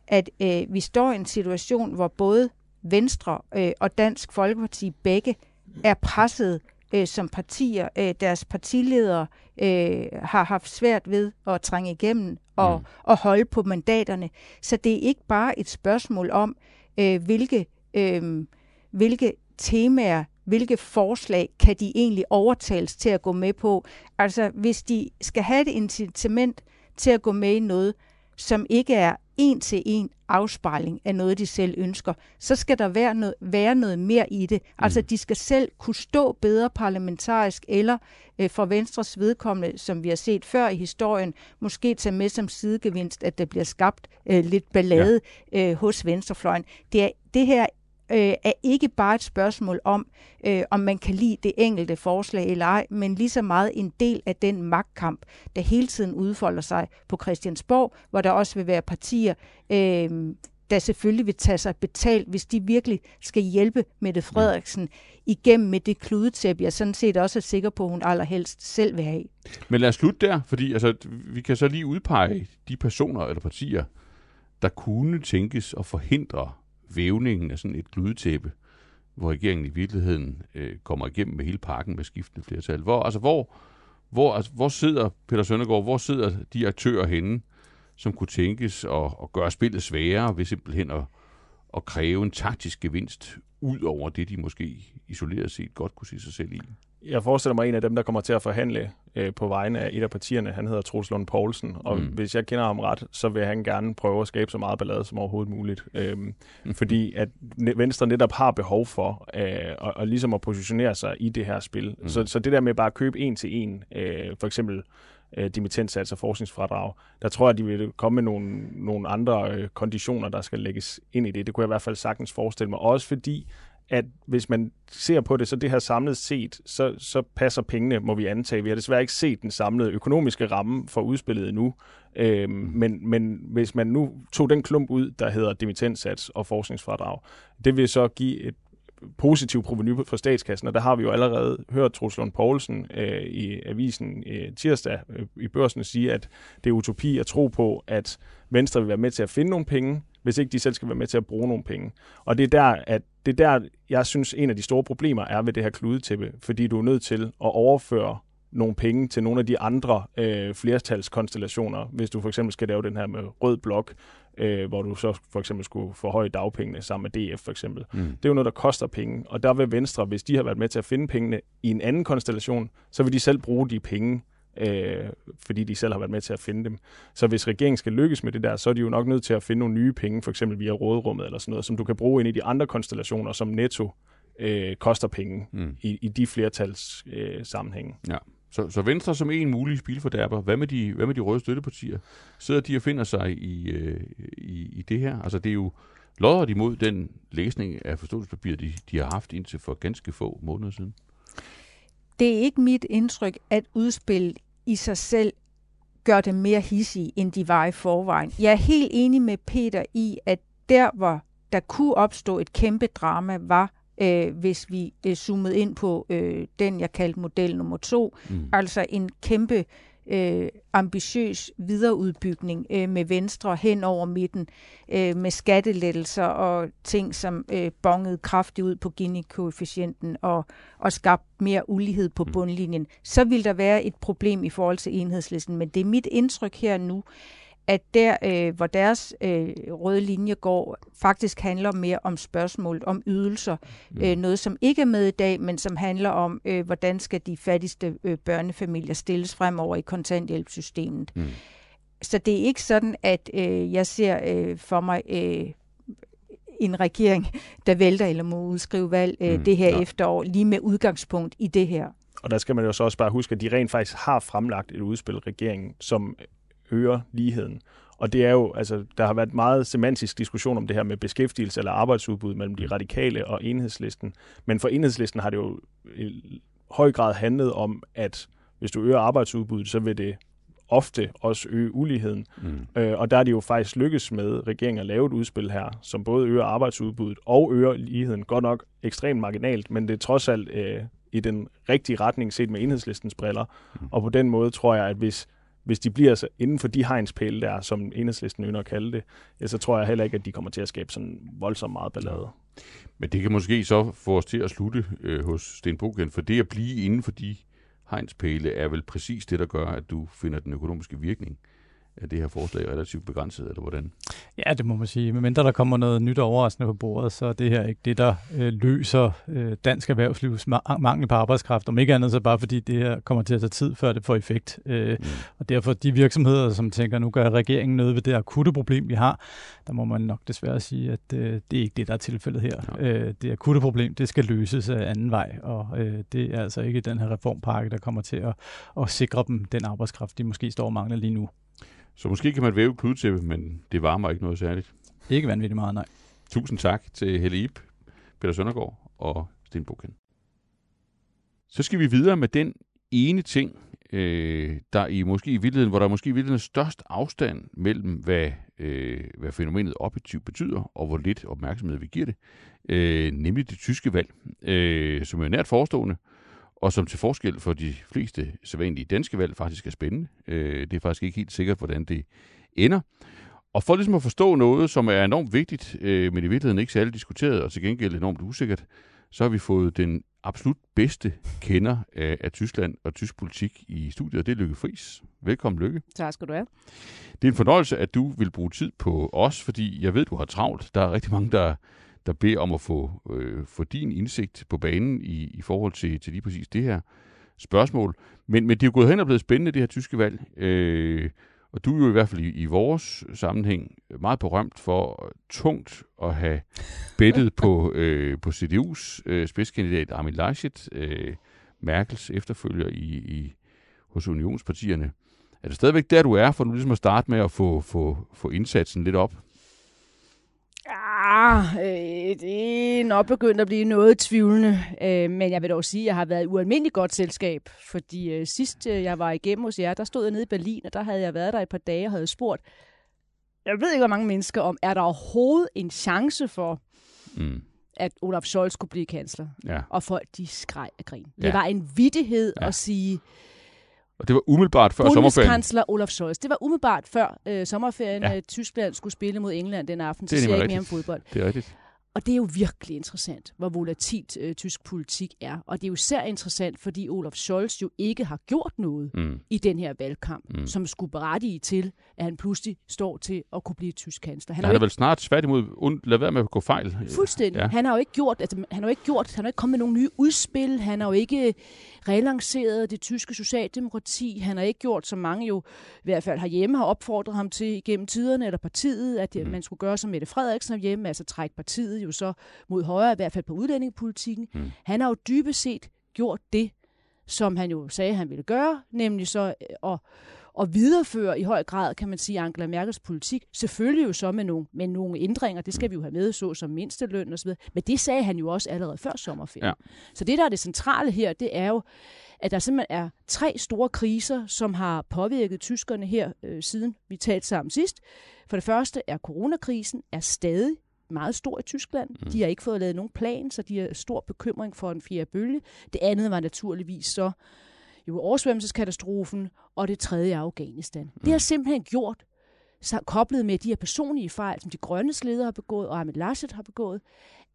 Speaker 3: at øh, vi står i en situation, hvor både Venstre øh, og Dansk Folkeparti begge er presset øh, som partier. Øh, deres partiledere øh, har haft svært ved at trænge igennem og,
Speaker 2: Mm.
Speaker 3: og holde på mandaterne. Så det er ikke bare et spørgsmål om, øh, hvilke, øh, hvilke temaer, hvilke forslag kan de egentlig overtales til at gå med på. Altså, hvis de skal have et incitament til at gå med i noget, som ikke er en til en afspejling af noget, de selv ønsker, så skal der være noget, være noget mere i det. Altså, de skal selv kunne stå bedre parlamentarisk, eller øh, for Venstres vedkommende, som vi har set før i historien, måske tage med som sidegevinst, at der bliver skabt øh, lidt ballade ja. øh, hos venstrefløjen. Det, er, det her øh, er ikke bare et spørgsmål om, øh, om man kan lide det enkelte forslag eller ej, men lige så meget en del af den magtkamp, der hele tiden udfolder sig på Christiansborg, hvor der også vil være partier, øh, der selvfølgelig vil tage sig betalt, hvis de virkelig skal hjælpe Mette Frederiksen igennem med det kludetæppe, jeg sådan set også er sikker på, at hun allerhelst selv vil have.
Speaker 2: Men lad os slutte der, fordi altså, vi kan så lige udpege de personer eller partier, der kunne tænkes at forhindre vævningen af sådan et gludetæppe, hvor regeringen i virkeligheden øh, kommer igennem med hele pakken med skiftende flertal. Hvor, altså, hvor, hvor, altså, hvor sidder Peter Søndergaard, hvor sidder de aktører henne, som kunne tænkes at, at gøre spillet sværere ved simpelthen at, at kræve en taktisk gevinst ud over det, de måske isoleret set godt kunne se sig selv i?
Speaker 4: Jeg forestiller mig, at en af dem, der kommer til at forhandle øh, på vegne af et af partierne, han hedder Troels Lund Poulsen, og
Speaker 2: Mm.
Speaker 4: mm. hvis jeg kender ham ret, så vil han gerne prøve at skabe så meget ballade som overhovedet muligt. Øhm, fordi at Venstre netop har behov for øh, og, og ligesom at positionere sig i det her spil.
Speaker 2: Mm.
Speaker 4: Mm. Så, så det der med bare at købe en til en, øh, for eksempel øh, dimittentsats og forskningsfradrag. Der tror jeg, at de vil komme med nogle, nogle andre øh, konditioner, der skal lægges ind i det. Det kunne jeg i hvert fald sagtens forestille mig. Også fordi, at hvis man ser på det, så det her samlet set, så, så passer pengene, må vi antage. Vi har desværre ikke set den samlede økonomiske ramme for udspillet endnu. Øhm, men, men hvis man nu tog den klump ud, der hedder dimittentsats og forskningsfradrag, det vil så give et positiv proveny for statskassen, og der har vi jo allerede hørt Troels Lund Poulsen øh, i avisen øh, tirsdag øh, i børsen sige, at det er utopi at tro på, at Venstre vil være med til at finde nogle penge, hvis ikke de selv skal være med til at bruge nogle penge. Og det er der, at det er der, jeg synes, en af de store problemer er ved det her kludetæppe, fordi du er nødt til at overføre nogle penge til nogle af de andre øh, flertalskonstellationer, hvis du for eksempel skal lave den her med rød blok, øh, hvor du så for eksempel skulle forhøje dagpengene sammen med DF for eksempel. Mm. Det er jo noget, der koster penge, og der vil Venstre, hvis de har været med til at finde pengene i en anden konstellation, så vil de selv bruge de penge, øh, fordi de selv har været med til at finde dem. Så hvis regeringen skal lykkes med det der, så er de jo nok nødt til at finde nogle nye penge, for eksempel via rådrummet eller sådan noget, som du kan bruge ind i de andre konstellationer, som netto øh, koster penge mm. i, i de flertals øh, sammenhænge.
Speaker 2: Ja. Så, så Venstre som en mulig spilfordærber, hvad med de, hvad med de røde støttepartier? Sidder de og finder sig i, øh, i, i det her? Altså det er jo lodret imod den læsning af forståelsespapiret, de, de har haft indtil for ganske få måneder siden.
Speaker 3: Det er ikke mit indtryk, at udspil i sig selv gør dem mere hissige, end de var i forvejen. Jeg er helt enig med Peter i, at der, hvor der kunne opstå et kæmpe drama, var øh, hvis vi øh, zoomede ind på øh, den, jeg kaldte model nummer to, mm. altså en kæmpe øh, ambitiøs videreudbygning øh, med Venstre hen over midten, øh, med skattelettelser og ting, som øh, bongede kraftigt ud på Gini-koefficienten og, og skabte mere ulighed på mm. bundlinjen, så vil der være et problem i forhold til enhedslisten. Men det er mit indtryk her nu, at der, øh, hvor deres øh, røde linje går, faktisk handler mere om spørgsmålet om ydelser. Mm. Øh, noget, som ikke er med i dag, men som handler om, øh, hvordan skal de fattigste øh, børnefamilier stilles fremover i kontanthjælpssystemet. Mm. Så det er ikke sådan, at øh, jeg ser øh, for mig øh, en regering, der vælter eller må udskrive valg øh, mm. det her ja. efterår, lige med udgangspunkt i det her.
Speaker 4: Og der skal man jo så også bare huske, at de rent faktisk har fremlagt et udspil, regeringen, som øger ligheden. Og det er jo, altså, der har været meget semantisk diskussion om det her med beskæftigelse eller arbejdsudbud mellem de radikale og enhedslisten. Men for enhedslisten har det jo i høj grad handlet om, at hvis du øger arbejdsudbuddet, så vil det ofte også øge uligheden. Mm. Øh, og der er det jo faktisk lykkes med regeringen at lave et udspil her, som både øger arbejdsudbuddet og øger ligheden. Godt nok ekstremt marginalt, men det er trods alt øh, i den rigtige retning set med enhedslistens briller. Mm. Og på den måde tror jeg, at hvis hvis de bliver inden for de hegnspæle der, som enhedslisten ynder at kalde det, ja, så tror jeg heller ikke, at de kommer til at skabe sådan voldsomt meget ballade.
Speaker 2: Men det kan måske så få os til at slutte øh, hos Sten Bogen, for det at blive inden for de hegnspæle er vel præcis det, der gør, at du finder den økonomiske virkning er det her forslag relativt begrænset, eller hvordan?
Speaker 5: Ja, det må man sige. Men mindre der kommer noget nyt og overraskende på bordet, så er det her ikke det, der øh, løser øh, dansk erhvervslivs ma- mangel på arbejdskraft. Om ikke andet, så bare fordi det her kommer til at tage tid, før det får effekt. Øh, mm. Og derfor de virksomheder, som tænker, nu gør regeringen noget ved det akutte problem, vi har, der må man nok desværre sige, at øh, det er ikke det, der er tilfældet her. Ja. Øh, det akutte problem, det skal løses af anden vej, og øh, det er altså ikke den her reformpakke, der kommer til at, at sikre dem den arbejdskraft, de måske står og mangler lige nu.
Speaker 2: Så måske kan man væve kludetæppe, men det varmer ikke noget særligt.
Speaker 5: Ikke vanvittigt meget, nej.
Speaker 2: Tusind tak til Helle Ip, Peter Søndergaard og Sten Buken. Så skal vi videre med den ene ting, øh, der i måske i virkeligheden, hvor der måske i virkeligheden er størst afstand mellem, hvad, øh, hvad fænomenet objektivt betyder, og hvor lidt opmærksomhed vi giver det, øh, nemlig det tyske valg, øh, som er nært forestående, og som til forskel for de fleste sædvanlige danske valg faktisk er spændende. Øh, det er faktisk ikke helt sikkert, hvordan det ender. Og for ligesom at forstå noget, som er enormt vigtigt, øh, men i virkeligheden ikke særlig diskuteret, og til gengæld enormt usikkert, så har vi fået den absolut bedste kender af, af Tyskland og tysk politik i studiet, og det er Lykke Friis. Velkommen, Lykke.
Speaker 6: Tak skal du have.
Speaker 2: Det er en fornøjelse, at du vil bruge tid på os, fordi jeg ved, du har travlt. Der er rigtig mange, der der beder om at få, øh, få din indsigt på banen i, i forhold til, til lige præcis det her spørgsmål. Men, men det er jo gået hen og blevet spændende, det her tyske valg. Øh, og du er jo i hvert fald i, i vores sammenhæng meget berømt for tungt at have bettet på, <laughs> øh, på CDU's øh, spidskandidat Armin Laschet, øh, Merkels efterfølger i, i, hos unionspartierne. er det stadigvæk der, du er, for nu ligesom at starte med at få, få, få indsatsen lidt op?
Speaker 6: Ja, øh, det er nok begyndt at blive noget tvivlende, øh, men jeg vil dog sige, at jeg har været i ualmindeligt godt selskab, fordi øh, sidst øh, jeg var igennem hos jer, der stod jeg nede i Berlin, og der havde jeg været der et par dage og havde spurgt, jeg ved ikke, hvor mange mennesker om, er der overhovedet en chance for,
Speaker 2: Mm.
Speaker 6: at Olaf Scholz skulle blive kansler?
Speaker 2: Ja.
Speaker 6: Og folk, de skreg af grin.
Speaker 2: Ja.
Speaker 6: Det var en vittighed
Speaker 2: Ja.
Speaker 6: at sige,
Speaker 2: Og det var umiddelbart før sommerferien.
Speaker 6: Bundeskansler Olaf Scholz. Det var umiddelbart før øh, sommerferien,
Speaker 2: Ja.
Speaker 6: Tyskland skulle spille mod England den aften. Så
Speaker 2: Det er
Speaker 6: ser jeg ikke mere om fodbold.
Speaker 2: Det er rigtigt.
Speaker 6: Og det er jo virkelig interessant, hvor volatilt øh, tysk politik er. Og det er jo især interessant, fordi Olaf Scholz jo ikke har gjort noget
Speaker 2: Mm.
Speaker 6: i den her valgkamp,
Speaker 2: Mm.
Speaker 6: som skulle berettige til, at han pludselig står til at kunne blive tysk kansler.
Speaker 2: Han
Speaker 6: har
Speaker 2: er
Speaker 6: jo
Speaker 2: vel snart tværtimod und, lad være med at gå fejl.
Speaker 6: ikke, fuldstændig.
Speaker 2: Ja.
Speaker 6: Ja. Han har jo ikke gjort, altså, han har jo ikke gjort, han har ikke kommet med nogle nye udspil, han har jo ikke relanceret det tyske socialdemokrati, han har ikke gjort, som mange jo i hvert fald herhjemme har opfordret ham til gennem tiderne, eller partiet, at
Speaker 2: Mm.
Speaker 6: man skulle gøre som Mette Frederiksen hjemme, altså trække partiet jo så mod højre, i hvert fald på udlændingepolitikken.
Speaker 2: Mm.
Speaker 6: Han har jo dybest set gjort det, som han jo sagde, han ville gøre, nemlig så øh, at, at videreføre i høj grad, kan man sige, Angela Merkels politik. Selvfølgelig jo så med nogle, med nogle ændringer, det skal vi jo have med, så som mindsteløn og så videre. Men det sagde han jo også allerede før sommerferien.
Speaker 2: Ja.
Speaker 6: Så det, der er det centrale her, det er jo, at der simpelthen er tre store kriser, som har påvirket tyskerne her, øh, siden vi talte sammen sidst. For det første er coronakrisen er stadig meget stor i Tyskland. Mm. De har ikke fået lavet nogen plan, så de har stor bekymring for en fjerde bølge. Det andet var naturligvis så jo oversvømmelseskatastrofen, og det tredje er Afghanistan. Mm. Det har simpelthen gjort, så koblet med de her personlige fejl, som de grønne ledere har begået, og Ahmed Laschet har begået,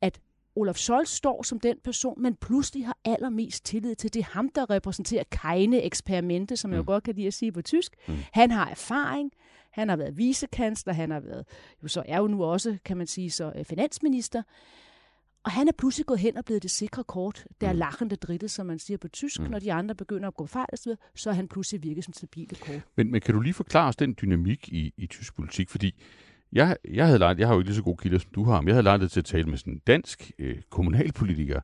Speaker 6: at Olaf Scholz står som den person, man pludselig har allermest tillid til. Det er ham, der repræsenterer kejne eksperimente, som jeg jo
Speaker 2: Mm.
Speaker 6: godt kan lide at sige på tysk.
Speaker 2: Mm.
Speaker 6: Han har erfaring, han har været vicekansler, han har været, jo så er jo nu også, kan man sige, så øh, finansminister. Og han er pludselig gået hen og blevet det sikre kort. Der er
Speaker 2: Mm.
Speaker 6: lachende drittet, som man siger på tysk,
Speaker 2: Mm.
Speaker 6: når de andre begynder at gå fejl osv., så er han pludselig virket som stabile kort.
Speaker 2: Men, men kan du lige forklare os den dynamik i, i tysk politik? Fordi jeg, jeg, havde lejt, jeg har jo ikke lige så gode kilder, som du har, men jeg havde lejlighed til at tale med sådan en dansk øh, kommunalpolitiker,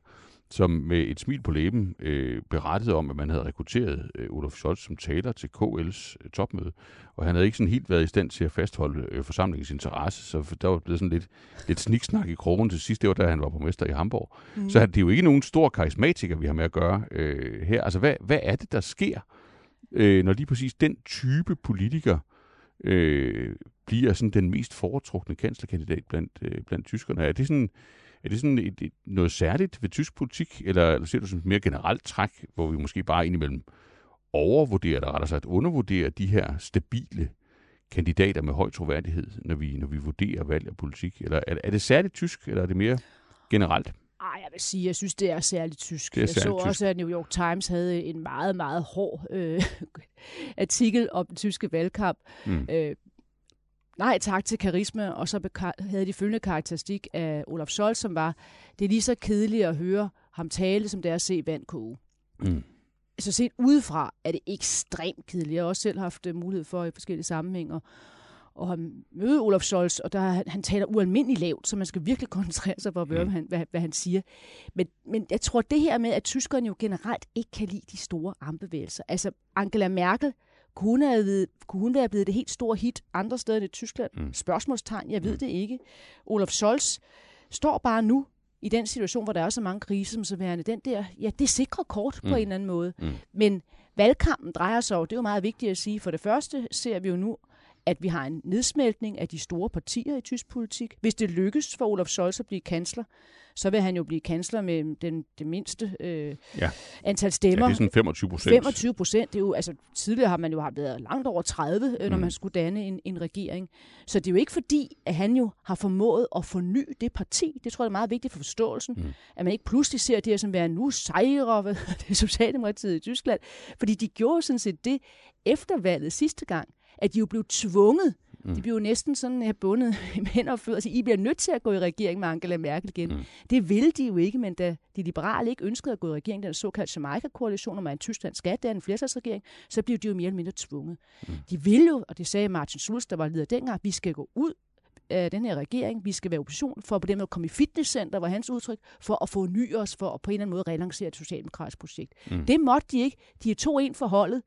Speaker 2: som med et smil på læben øh, berettede om, at man havde rekrutteret øh, Olaf Scholz som taler til KL's øh, topmøde. Og han havde ikke sådan helt været i stand til at fastholde øh, forsamlingens interesse, så der var blevet sådan lidt, lidt sniksnak i krogen til sidst. Det var da han var borgmester i Hamburg. Mm. Så det er jo ikke nogen stor karismatiker, vi har med at gøre øh, her. Altså, hvad, hvad er det, der sker, øh, når lige præcis den type politiker øh, bliver sådan den mest foretrukne kanslerkandidat blandt, øh, blandt tyskerne? Er det sådan, er det sådan et, et, noget særligt ved tysk politik, eller, eller ser du som et mere generelt træk, hvor vi måske bare indimellem overvurderer, eller rettere sagt undervurderer de her stabile kandidater med høj troværdighed, når vi, når vi vurderer valg af politik? Eller er, er det særligt tysk, eller er det mere generelt?
Speaker 6: Ej, jeg vil sige, jeg synes, det er særligt tysk.
Speaker 2: Det er
Speaker 6: jeg så
Speaker 2: særligt tysk.
Speaker 6: også, at New York Times havde en meget, meget hård øh, <laughs> artikel om den tyske valgkamp.
Speaker 2: Mm.
Speaker 6: Øh, nej tak til karisma, og så havde de følgende karakteristik af Olaf Scholz, som var, det er lige så kedeligt at høre ham tale, som det er at se vand koge.
Speaker 2: Mm.
Speaker 6: Så set udefra er det ekstremt kedeligt. Jeg har også selv haft øh, mulighed for i forskellige sammenhænger og han møde Olaf Scholz, og der, han, taler ualmindeligt lavt, så man skal virkelig <laughs> koncentrere sig på at høre,
Speaker 2: Mm.
Speaker 6: hvad, han, hvad, hvad han siger. Men, men jeg tror, det her med, at tyskerne jo generelt ikke kan lide de store armbevægelser. Altså, Angela Merkel, kunne hun, have kunne hun være blevet det helt store hit andre steder i Tyskland?
Speaker 2: Mm.
Speaker 6: Spørgsmålstegn, jeg ved
Speaker 2: Mm.
Speaker 6: det ikke. Olaf Scholz står bare nu i den situation, hvor der er så mange kriser, som så værende den der, ja, det sikrer kort på
Speaker 2: Mm.
Speaker 6: en eller anden måde.
Speaker 2: Mm.
Speaker 6: Men valgkampen drejer sig jo, det er jo meget vigtigt at sige, for det første ser vi jo nu, at vi har en nedsmeltning af de store partier i tysk politik. Hvis det lykkes for Olaf Scholz at blive kansler, så vil han jo blive kansler med den, det mindste øh,
Speaker 2: Ja.
Speaker 6: antal
Speaker 2: Ja,
Speaker 6: stemmer.
Speaker 2: det er sådan 25 procent.
Speaker 6: 25 procent, det er jo, altså tidligere har man jo haft været langt over 30, øh, når
Speaker 2: Mm.
Speaker 6: man skulle danne en, en regering. Så det er jo ikke fordi, at han jo har formået at forny det parti. Det tror jeg er meget vigtigt for forståelsen.
Speaker 2: Mm.
Speaker 6: At man ikke pludselig ser det her som være nu sejre ved <laughs> det Socialdemokratiet i Tyskland. Fordi de gjorde sådan set det efter valget sidste gang, at de jo blev tvunget
Speaker 2: Mm.
Speaker 6: de blev jo næsten sådan her bundet <laughs> i hænder og fødder. Altså, I bliver nødt til at gå i regering med Angela Merkel igen.
Speaker 2: Mm.
Speaker 6: Det ville de jo ikke, men da de liberale ikke ønskede at gå i regering, den såkaldte Jamaica-koalition, om at Tyskland skal danne en flertalsregering, så blev de jo mere eller mindre tvunget.
Speaker 2: Mm.
Speaker 6: De ville jo, og det sagde Martin Schulz, der var leder dengang, vi skal gå ud af den her regering, vi skal være opposition, for på den måde at komme i fitnesscenter, var hans udtryk, for at få ny os, for at på en eller anden måde relancere et socialdemokratisk projekt.
Speaker 2: Mm.
Speaker 6: Det måtte de ikke. De er to en forholdet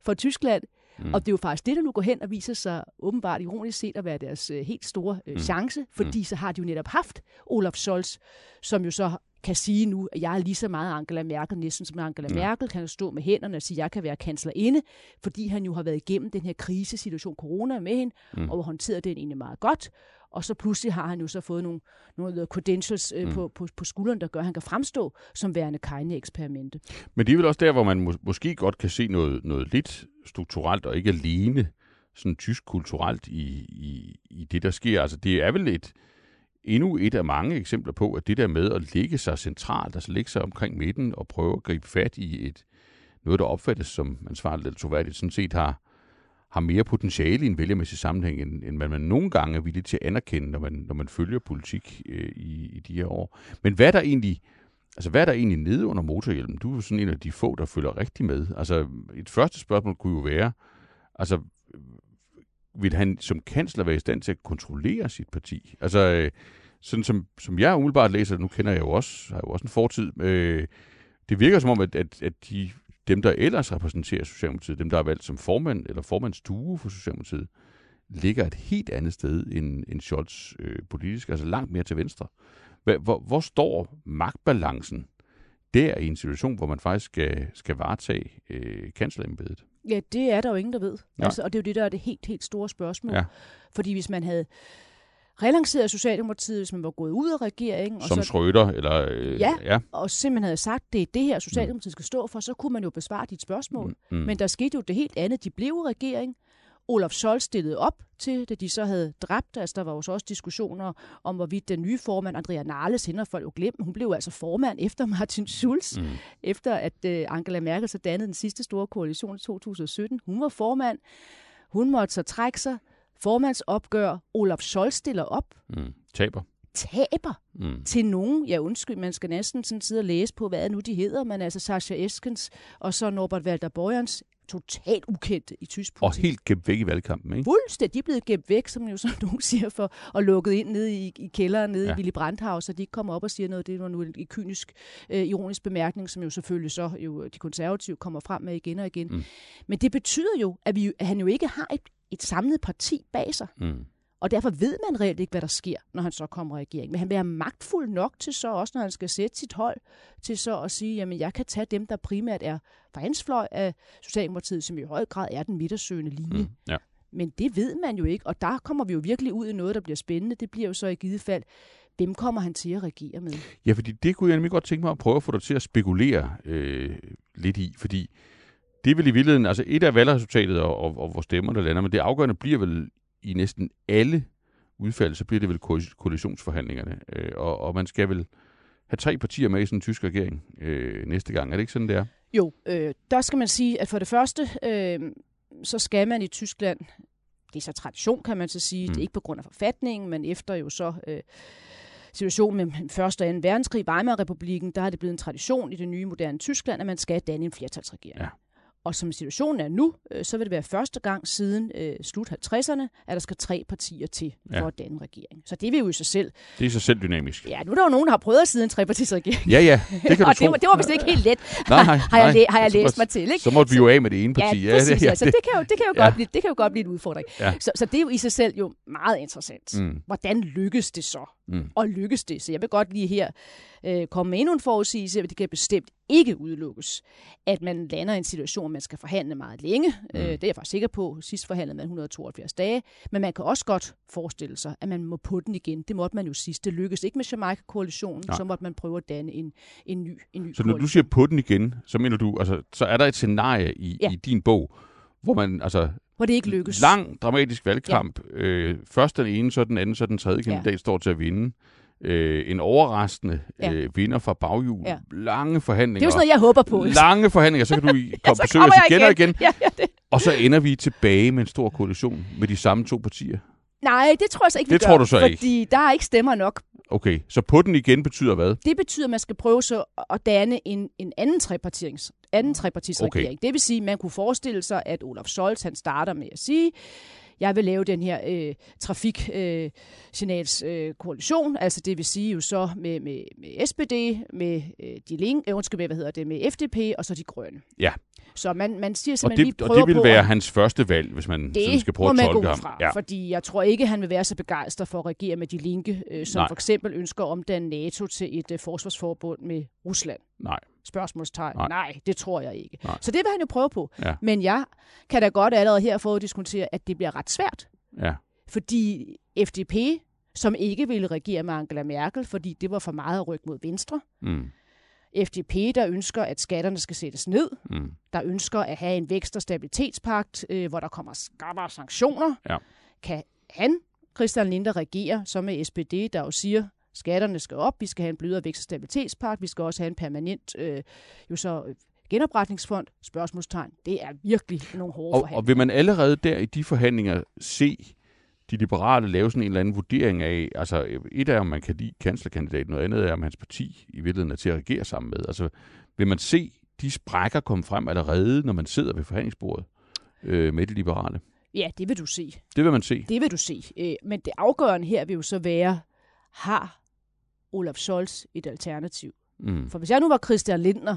Speaker 6: for Tyskland, Mm. Og det er jo faktisk det, der nu går hen og viser sig åbenbart ironisk set at være deres øh, helt store øh, mm. chance, fordi mm. så har de jo netop haft Olaf Scholz, som jo så kan sige nu, at jeg er lige så meget Angela Merkel, næsten som Angela mm. Merkel, kan stå med hænderne og sige, at jeg kan være kanslerinde, fordi han jo har været igennem den her krisesituation, corona med hende, mm. og håndteret den egentlig meget godt. Og så pludselig har han jo så fået nogle, nogle credentials øh, mm. på, på, på skulderen, der gør, at han kan fremstå som værende kejne eksperimente.
Speaker 2: Men det er vel også der, hvor man må, måske godt kan se noget, noget lidt strukturelt, og ikke alene sådan tysk kulturelt i, i, i det, der sker. Altså det er vel et, endnu et af mange eksempler på, at det der med at ligge sig centralt, altså ligge sig omkring midten og prøve at gribe fat i et noget, der opfattes som ansvarligt eller troværdigt, sådan set har, har mere potentiale i en vælgermæssig sammenhæng, end, end man, man nogle gange er villig til at anerkende, når man, når man følger politik øh, i, i de her år. Men hvad er der egentlig, altså hvad er der egentlig nede under motorhjelmen? Du er jo sådan en af de få, der følger rigtig med. Altså et første spørgsmål kunne jo være, altså vil han som kansler være i stand til at kontrollere sit parti? Altså, øh, sådan som, som jeg umiddelbart læser, nu kender jeg jo også, har jo også en fortid, øh, det virker som om, at, at, at de dem, der ellers repræsenterer Socialdemokratiet, dem, der er valgt som formand eller formandsstue for Socialdemokratiet, ligger et helt andet sted end, end Scholz øh, politisk, altså langt mere til venstre. Hvor, hvor står magtbalancen der i en situation, hvor man faktisk skal, skal varetage øh, kanslerembedet?
Speaker 6: Ja, det er der jo ingen, der ved. Altså, og det er jo det, der er det helt, helt store spørgsmål. Ja. Fordi hvis man havde relanceret Socialdemokratiet, hvis man var gået ud af regeringen.
Speaker 2: Som
Speaker 6: og så,
Speaker 2: Schröder? Eller,
Speaker 6: øh, ja, ja, og simpelthen havde sagt, det er det her, Socialdemokratiet skal stå for, så kunne man jo besvare dit spørgsmål. Mm, mm. Men der skete jo det helt andet. De blev regering. Olaf Scholz stillede op til, da de så havde dræbt. Altså, der var jo så også diskussioner om, hvorvidt den nye formand, Andrea Nahles, hende folk jo glemt, hun blev altså formand efter <laughs> Martin Schulz, mm. efter at uh, Angela Merkel så dannede den sidste store koalition i 2017. Hun var formand. Hun måtte så trække sig formandsopgør. Olaf Scholz stiller op.
Speaker 2: Mm. Taber.
Speaker 6: Taber mm. til nogen. Ja, undskyld, man skal næsten sådan sidde og læse på, hvad nu de hedder, men altså Sascha Eskens og så Norbert Walter Borjans totalt ukendte i tysk
Speaker 2: politik. Og helt gemt væk i valgkampen, ikke?
Speaker 6: Fuldstændig. De er blevet gemt væk, som jo så <laughs> nogen siger, for, og lukket ind nede i, i kælderen nede ja. i Willy Brandt så de ikke kommer op og siger noget. Det var nu en, en kynisk, øh, ironisk bemærkning, som jo selvfølgelig så jo, de konservative kommer frem med igen og igen. Mm. Men det betyder jo, at, vi, at han jo ikke har et et samlet parti bag sig. Mm. Og derfor ved man reelt ikke, hvad der sker, når han så kommer i regering. Men han være magtfuld nok til så også, når han skal sætte sit hold, til så at sige, jamen jeg kan tage dem, der primært er fra hans fløj af Socialdemokratiet, som i høj grad er den midtersøgende linje. Mm, ja. Men det ved man jo ikke, og der kommer vi jo virkelig ud i noget, der bliver spændende. Det bliver jo så i givet fald, hvem kommer han til at regere med?
Speaker 2: Ja, fordi det kunne jeg nemlig godt tænke mig at prøve at få dig til at spekulere øh, lidt i, fordi det vel i virkeligheden, altså et af valgresultatet og, og, og hvor stemmerne lander, men det afgørende bliver vel i næsten alle udfald, så bliver det vel koalitionsforhandlingerne. Øh, og, og man skal vel have tre partier med i sådan en tysk regering øh, næste gang. Er det ikke sådan, det er?
Speaker 6: Jo, øh, der skal man sige, at for det første, øh, så skal man i Tyskland, det er så tradition, kan man så sige, mm. det er ikke på grund af forfatningen, men efter jo så... Øh, situationen med 1. og 2. verdenskrig, Weimar-republiken, der er det blevet en tradition i det nye moderne Tyskland, at man skal danne en flertalsregering. Ja. Og som situationen er nu, øh, så vil det være første gang siden øh, slut 50'erne, at der skal tre partier til for ja. at danne regering. Så det vil jo i sig selv...
Speaker 2: Det er i sig selv dynamisk.
Speaker 6: Ja, nu er der jo nogen, der har prøvet at sidde en trepartisregering.
Speaker 2: Ja, ja, det kan du <laughs>
Speaker 6: Og
Speaker 2: tro.
Speaker 6: det var, det var vist ikke helt let, nej, nej, har, jeg, læ- har jeg læst mig til. Ikke?
Speaker 2: Så måtte vi jo af med det ene parti.
Speaker 6: Ja, præcis, ja, det, ja, altså, det, kan jo, det, kan jo ja. godt blive, det kan jo godt blive en udfordring. Ja. Så, så det er jo i sig selv jo meget interessant. Mm. Hvordan lykkes det så? Mm. Og lykkes det? Så jeg vil godt lige her øh, komme med endnu en forudsigelse, at det kan bestemt ikke udelukkes, at man lander i en situation, hvor man skal forhandle meget længe. Mm. Øh, det er jeg faktisk sikker på. Sidst forhandlede man 172 dage. Men man kan også godt forestille sig, at man må på den igen. Det måtte man jo sidst. Det lykkedes ikke med Jamaica-koalitionen. Så måtte man prøve at danne en, en ny, en ny
Speaker 2: Så når du siger på den igen, så mener du, altså, så er der et scenarie i, ja. i din bog, hvor man altså
Speaker 6: hvor det ikke lykkes.
Speaker 2: Lang, dramatisk valgkamp. Ja. Øh, først den ene, så den anden, så den tredje kandidat ja. står til at vinde øh, en overraskende ja. øh, vinder fra baghjul. Ja. Lange forhandlinger.
Speaker 6: Det er jo sådan noget, jeg håber på.
Speaker 2: Lange forhandlinger, så kan du <laughs> komme ja, besøge os igen, igen og igen. Ja, ja, det. Og så ender vi tilbage med en stor koalition med de samme to partier.
Speaker 6: Nej, det tror jeg så ikke,
Speaker 2: det
Speaker 6: vi
Speaker 2: tror
Speaker 6: gør,
Speaker 2: du så
Speaker 6: fordi
Speaker 2: ikke.
Speaker 6: der er ikke stemmer nok.
Speaker 2: Okay, så på den igen betyder hvad?
Speaker 6: Det betyder, at man skal prøve så at danne en, en anden trepartierings, anden trepartisregering. Okay. Det vil sige, at man kunne forestille sig, at Olaf Scholz han starter med at sige, jeg vil lave den her øh, trafiksignals øh, koalition, altså det vil sige jo så med, med, med SPD, med øh, de link, øh, undskyld, hvad hedder det, med FDP og så de grønne.
Speaker 2: Ja.
Speaker 6: Så man, man siger
Speaker 2: Og
Speaker 6: simpelthen, vi
Speaker 2: det,
Speaker 6: prøver
Speaker 2: og det vil være
Speaker 6: at-
Speaker 2: hans første valg, hvis man sådan skal prøve at tolke ham.
Speaker 6: fra,
Speaker 2: Ja.
Speaker 6: fordi jeg tror ikke, han vil være så begejstret for at regere med de linke, øh, som
Speaker 2: Nej.
Speaker 6: for eksempel ønsker at omdanne NATO til et øh, forsvarsforbund med Rusland.
Speaker 2: Nej.
Speaker 6: Spørgsmålstegn.
Speaker 2: Nej.
Speaker 6: Nej. Det tror jeg ikke.
Speaker 2: Nej.
Speaker 6: Så det vil han jo prøve på.
Speaker 2: Ja.
Speaker 6: Men jeg kan da godt allerede her få diskutere, at det bliver ret svært.
Speaker 2: Ja.
Speaker 6: Fordi FDP, som ikke ville regere med Angela Merkel, fordi det var for meget at rykke mod venstre.
Speaker 2: Mm.
Speaker 6: FDP, der ønsker, at skatterne skal sættes ned.
Speaker 2: Mm.
Speaker 6: Der ønsker at have en vækst- og stabilitetspagt, øh, hvor der kommer skarpere sanktioner.
Speaker 2: Ja.
Speaker 6: Kan han, Christian Linde, regere så med SPD, der jo siger, skatterne skal op, vi skal have en blødere vækst- og stabilitetspagt, vi skal også have en permanent øh, jo så, øh, genopretningsfond, spørgsmålstegn. Det er virkelig nogle hårde
Speaker 2: Og,
Speaker 6: forhandlinger.
Speaker 2: og vil man allerede der i de forhandlinger se de liberale lave sådan en eller anden vurdering af, altså et er, om man kan lide kanslerkandidaten, noget andet er, om hans parti i virkeligheden er til at regere sammen med. Altså vil man se de sprækker komme frem allerede, når man sidder ved forhandlingsbordet øh, med de liberale?
Speaker 6: Ja, det vil du se.
Speaker 2: Det vil man se.
Speaker 6: Det vil du se. Øh, Men det afgørende her vil jo så være, har Olaf Scholz et alternativ?
Speaker 2: Mm.
Speaker 6: For hvis jeg nu var Christian Lindner,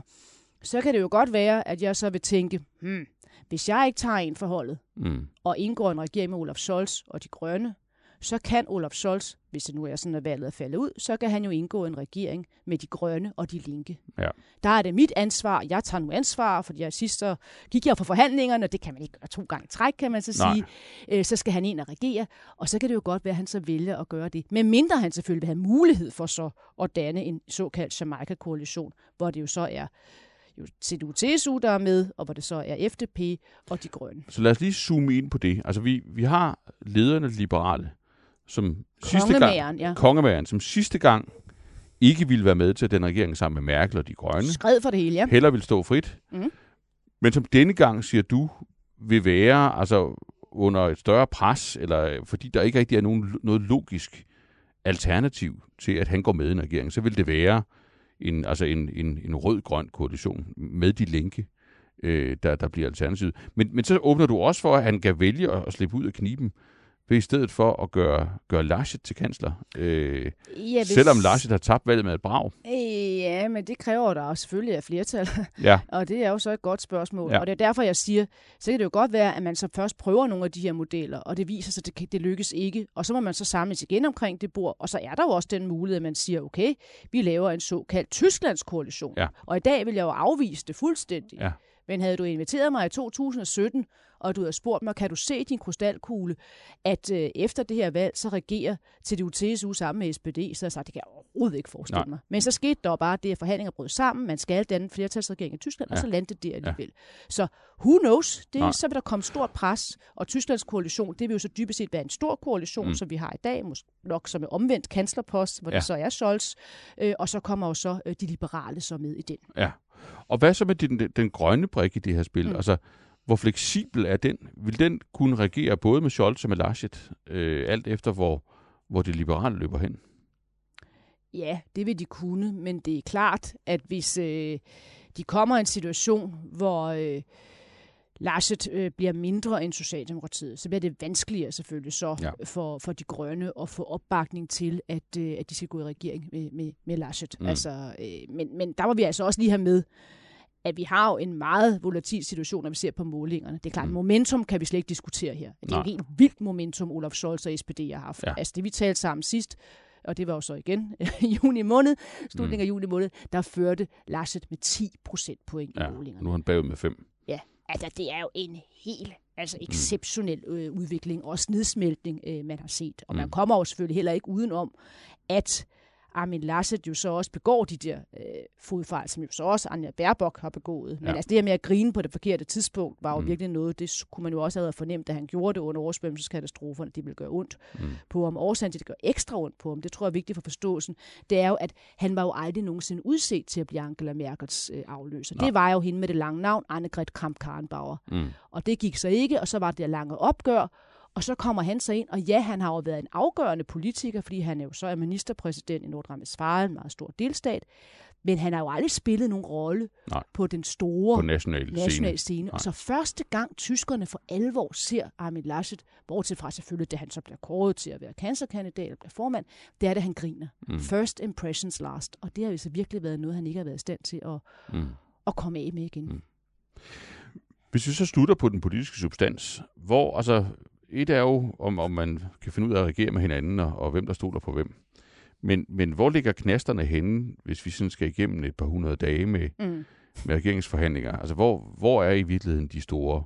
Speaker 6: så kan det jo godt være, at jeg så vil tænke, hmm, hvis jeg ikke tager en forholdet
Speaker 2: Mm.
Speaker 6: og indgår en regering med Olaf Scholz og de grønne, så kan Olaf Scholz, hvis det nu er sådan, at valget er faldet ud, så kan han jo indgå en regering med de grønne og de linke.
Speaker 2: Ja.
Speaker 6: Der er det mit ansvar. Jeg tager nu ansvar, fordi jeg sidst gik jeg på forhandlingerne, og det kan man ikke gøre to gange træk, kan man så
Speaker 2: Nej.
Speaker 6: sige. Øh, så skal han ind og regere, og så kan det jo godt være, at han så vælger at gøre det. Men mindre han selvfølgelig vil have mulighed for så at danne en såkaldt Jamaica-koalition, hvor det jo så er jo CDU-TSU, der er med, og hvor det så er FDP og de grønne.
Speaker 2: Så lad os lige zoome ind på det. Altså vi, vi har lederne liberale, som sidste gang,
Speaker 6: ja.
Speaker 2: kongemageren, som sidste gang ikke ville være med til den regering sammen med Merkel og de grønne.
Speaker 6: Skred for det hele, ja.
Speaker 2: heller vil stå frit.
Speaker 6: Mhm.
Speaker 2: Men som denne gang, siger du, vil være altså under et større pres, eller fordi der ikke rigtig er nogen, noget logisk alternativ til, at han går med i en regering, så vil det være en, altså en, en, en rød-grøn koalition med de linke, øh, der, der bliver alternativet. Men, men så åbner du også for, at han kan vælge at, at slippe ud af kniben, ved i stedet for at gøre, gøre Laschet til kansler. Øh,
Speaker 6: ja hvis...
Speaker 2: Selvom Laschet har tabt valget med et brag.
Speaker 6: Ja, men det kræver der selvfølgelig af flertal. <laughs>
Speaker 2: Ja,
Speaker 6: Og det er jo så et godt spørgsmål.
Speaker 2: Ja.
Speaker 6: Og det er derfor, jeg siger, så kan det jo godt være, at man så først prøver nogle af de her modeller, og det viser sig, at det, det lykkes ikke. Og så må man så samles igen omkring det bord. Og så er der jo også den mulighed, at man siger, okay, vi laver en såkaldt Tysklands koalition.
Speaker 2: Ja.
Speaker 6: Og i dag vil jeg jo afvise det fuldstændig.
Speaker 2: Ja.
Speaker 6: Men havde du inviteret mig i 2017, og du havde spurgt mig, kan du se din krystalkugle, at øh, efter det her valg, så regerer CDU TSU sammen med SPD, så har jeg sagt, det kan jeg overhovedet ikke forestille
Speaker 2: Nej.
Speaker 6: Mig. Men så skete der jo bare det, at forhandlinger brød sammen, man skal danne en flertalsregering i Tyskland, ja. Og så landede det alligevel. Ja. Så who knows, det,
Speaker 2: Nej.
Speaker 6: så vil der komme stort pres, og Tysklands koalition, det vil jo så dybest set være en stor koalition,
Speaker 2: Mm.
Speaker 6: som vi har i dag, måske nok som er omvendt kanslerpost, hvor
Speaker 2: Ja.
Speaker 6: det så er Scholz, øh, og så kommer jo så øh, de liberale så med i den.
Speaker 2: Ja. Og hvad så med den, den, grønne brik i det her spil? Mm. Altså, hvor fleksibel er den? Vil den kunne regere både med Scholz og med Laschet, øh, alt efter hvor, hvor det liberale løber hen?
Speaker 6: Ja, det vil de kunne, men det er klart, at hvis øh, de kommer i en situation, hvor øh, Laschet øh, bliver mindre end Socialdemokratiet, så bliver det vanskeligere selvfølgelig så
Speaker 2: Ja.
Speaker 6: for, for de grønne at få opbakning til, at, øh, at de skal gå i regering med, med, med Laschet.
Speaker 2: Mm.
Speaker 6: Altså, øh, men, men der må vi altså også lige have med, at vi har jo en meget volatil situation, når vi ser på målingerne. Det er klart,
Speaker 2: Mm.
Speaker 6: momentum kan vi slet ikke diskutere her. Det er jo
Speaker 2: Nej.
Speaker 6: helt vildt momentum, Olaf Scholz og SPD har haft.
Speaker 2: Ja.
Speaker 6: Ja. Altså det, vi talte sammen sidst, og det var jo så igen <laughs> i juni måned, slutningen
Speaker 2: Mm.
Speaker 6: af juni måned, der førte Laschet med 10 procentpoint
Speaker 2: Ja,
Speaker 6: i målingerne.
Speaker 2: nu er han bagud med fem.
Speaker 6: Altså, det er jo en helt altså
Speaker 2: Mm.
Speaker 6: exceptionel øh, udvikling, også nedsmeltning, øh, man har set. Og mm. man
Speaker 2: Mm.
Speaker 6: kommer jo selvfølgelig heller ikke udenom, at Armin Laschet jo så også begår de der øh, fodfejl, som jo så også Anja Baerbock har begået. Men
Speaker 2: Ja.
Speaker 6: altså det her med at grine på det forkerte tidspunkt, var jo
Speaker 2: Mm.
Speaker 6: virkelig noget, det kunne man jo også have fornemt, da han gjorde det under oversvømmelseskatastroferne, det ville gøre ondt
Speaker 2: Mm.
Speaker 6: på ham. Årsagen til, at det gør ekstra ondt på ham, det tror jeg er vigtigt for forståelsen, det er jo, at han var jo aldrig nogensinde udset til at blive Angela Merkels øh, afløser.
Speaker 2: Nej.
Speaker 6: Det var jo hende med det lange navn, Annegret Kramp-Karrenbauer.
Speaker 2: Mm.
Speaker 6: Og det gik så ikke, og så var det lange opgør, og så kommer han så ind, og ja, han har jo været en afgørende politiker, fordi han er jo så er ministerpræsident i Nordrhein-Westfalen, en meget stor delstat. Men han har jo aldrig spillet nogen rolle på den store
Speaker 2: På national scene.
Speaker 6: national scene.
Speaker 2: Nej.
Speaker 6: Og så første gang tyskerne for alvor ser Armin Laschet, bortset fra selvfølgelig, da han så bliver kåret til at være kanslerkandidat og bliver formand, det er, det han griner.
Speaker 2: Mm.
Speaker 6: First impressions last. Og det har jo så virkelig været noget, han ikke har været i stand til at,
Speaker 2: Mm.
Speaker 6: at komme af med igen.
Speaker 2: Mm. Hvis vi så slutter på den politiske substans, hvor altså et er jo, om, om man kan finde ud af at regere med hinanden, og, og hvem der stoler på hvem. Men, men hvor ligger knasterne henne, hvis vi sådan skal igennem et par hundrede dage med,
Speaker 6: Mm.
Speaker 2: med regeringsforhandlinger? Altså, hvor, hvor er i virkeligheden de store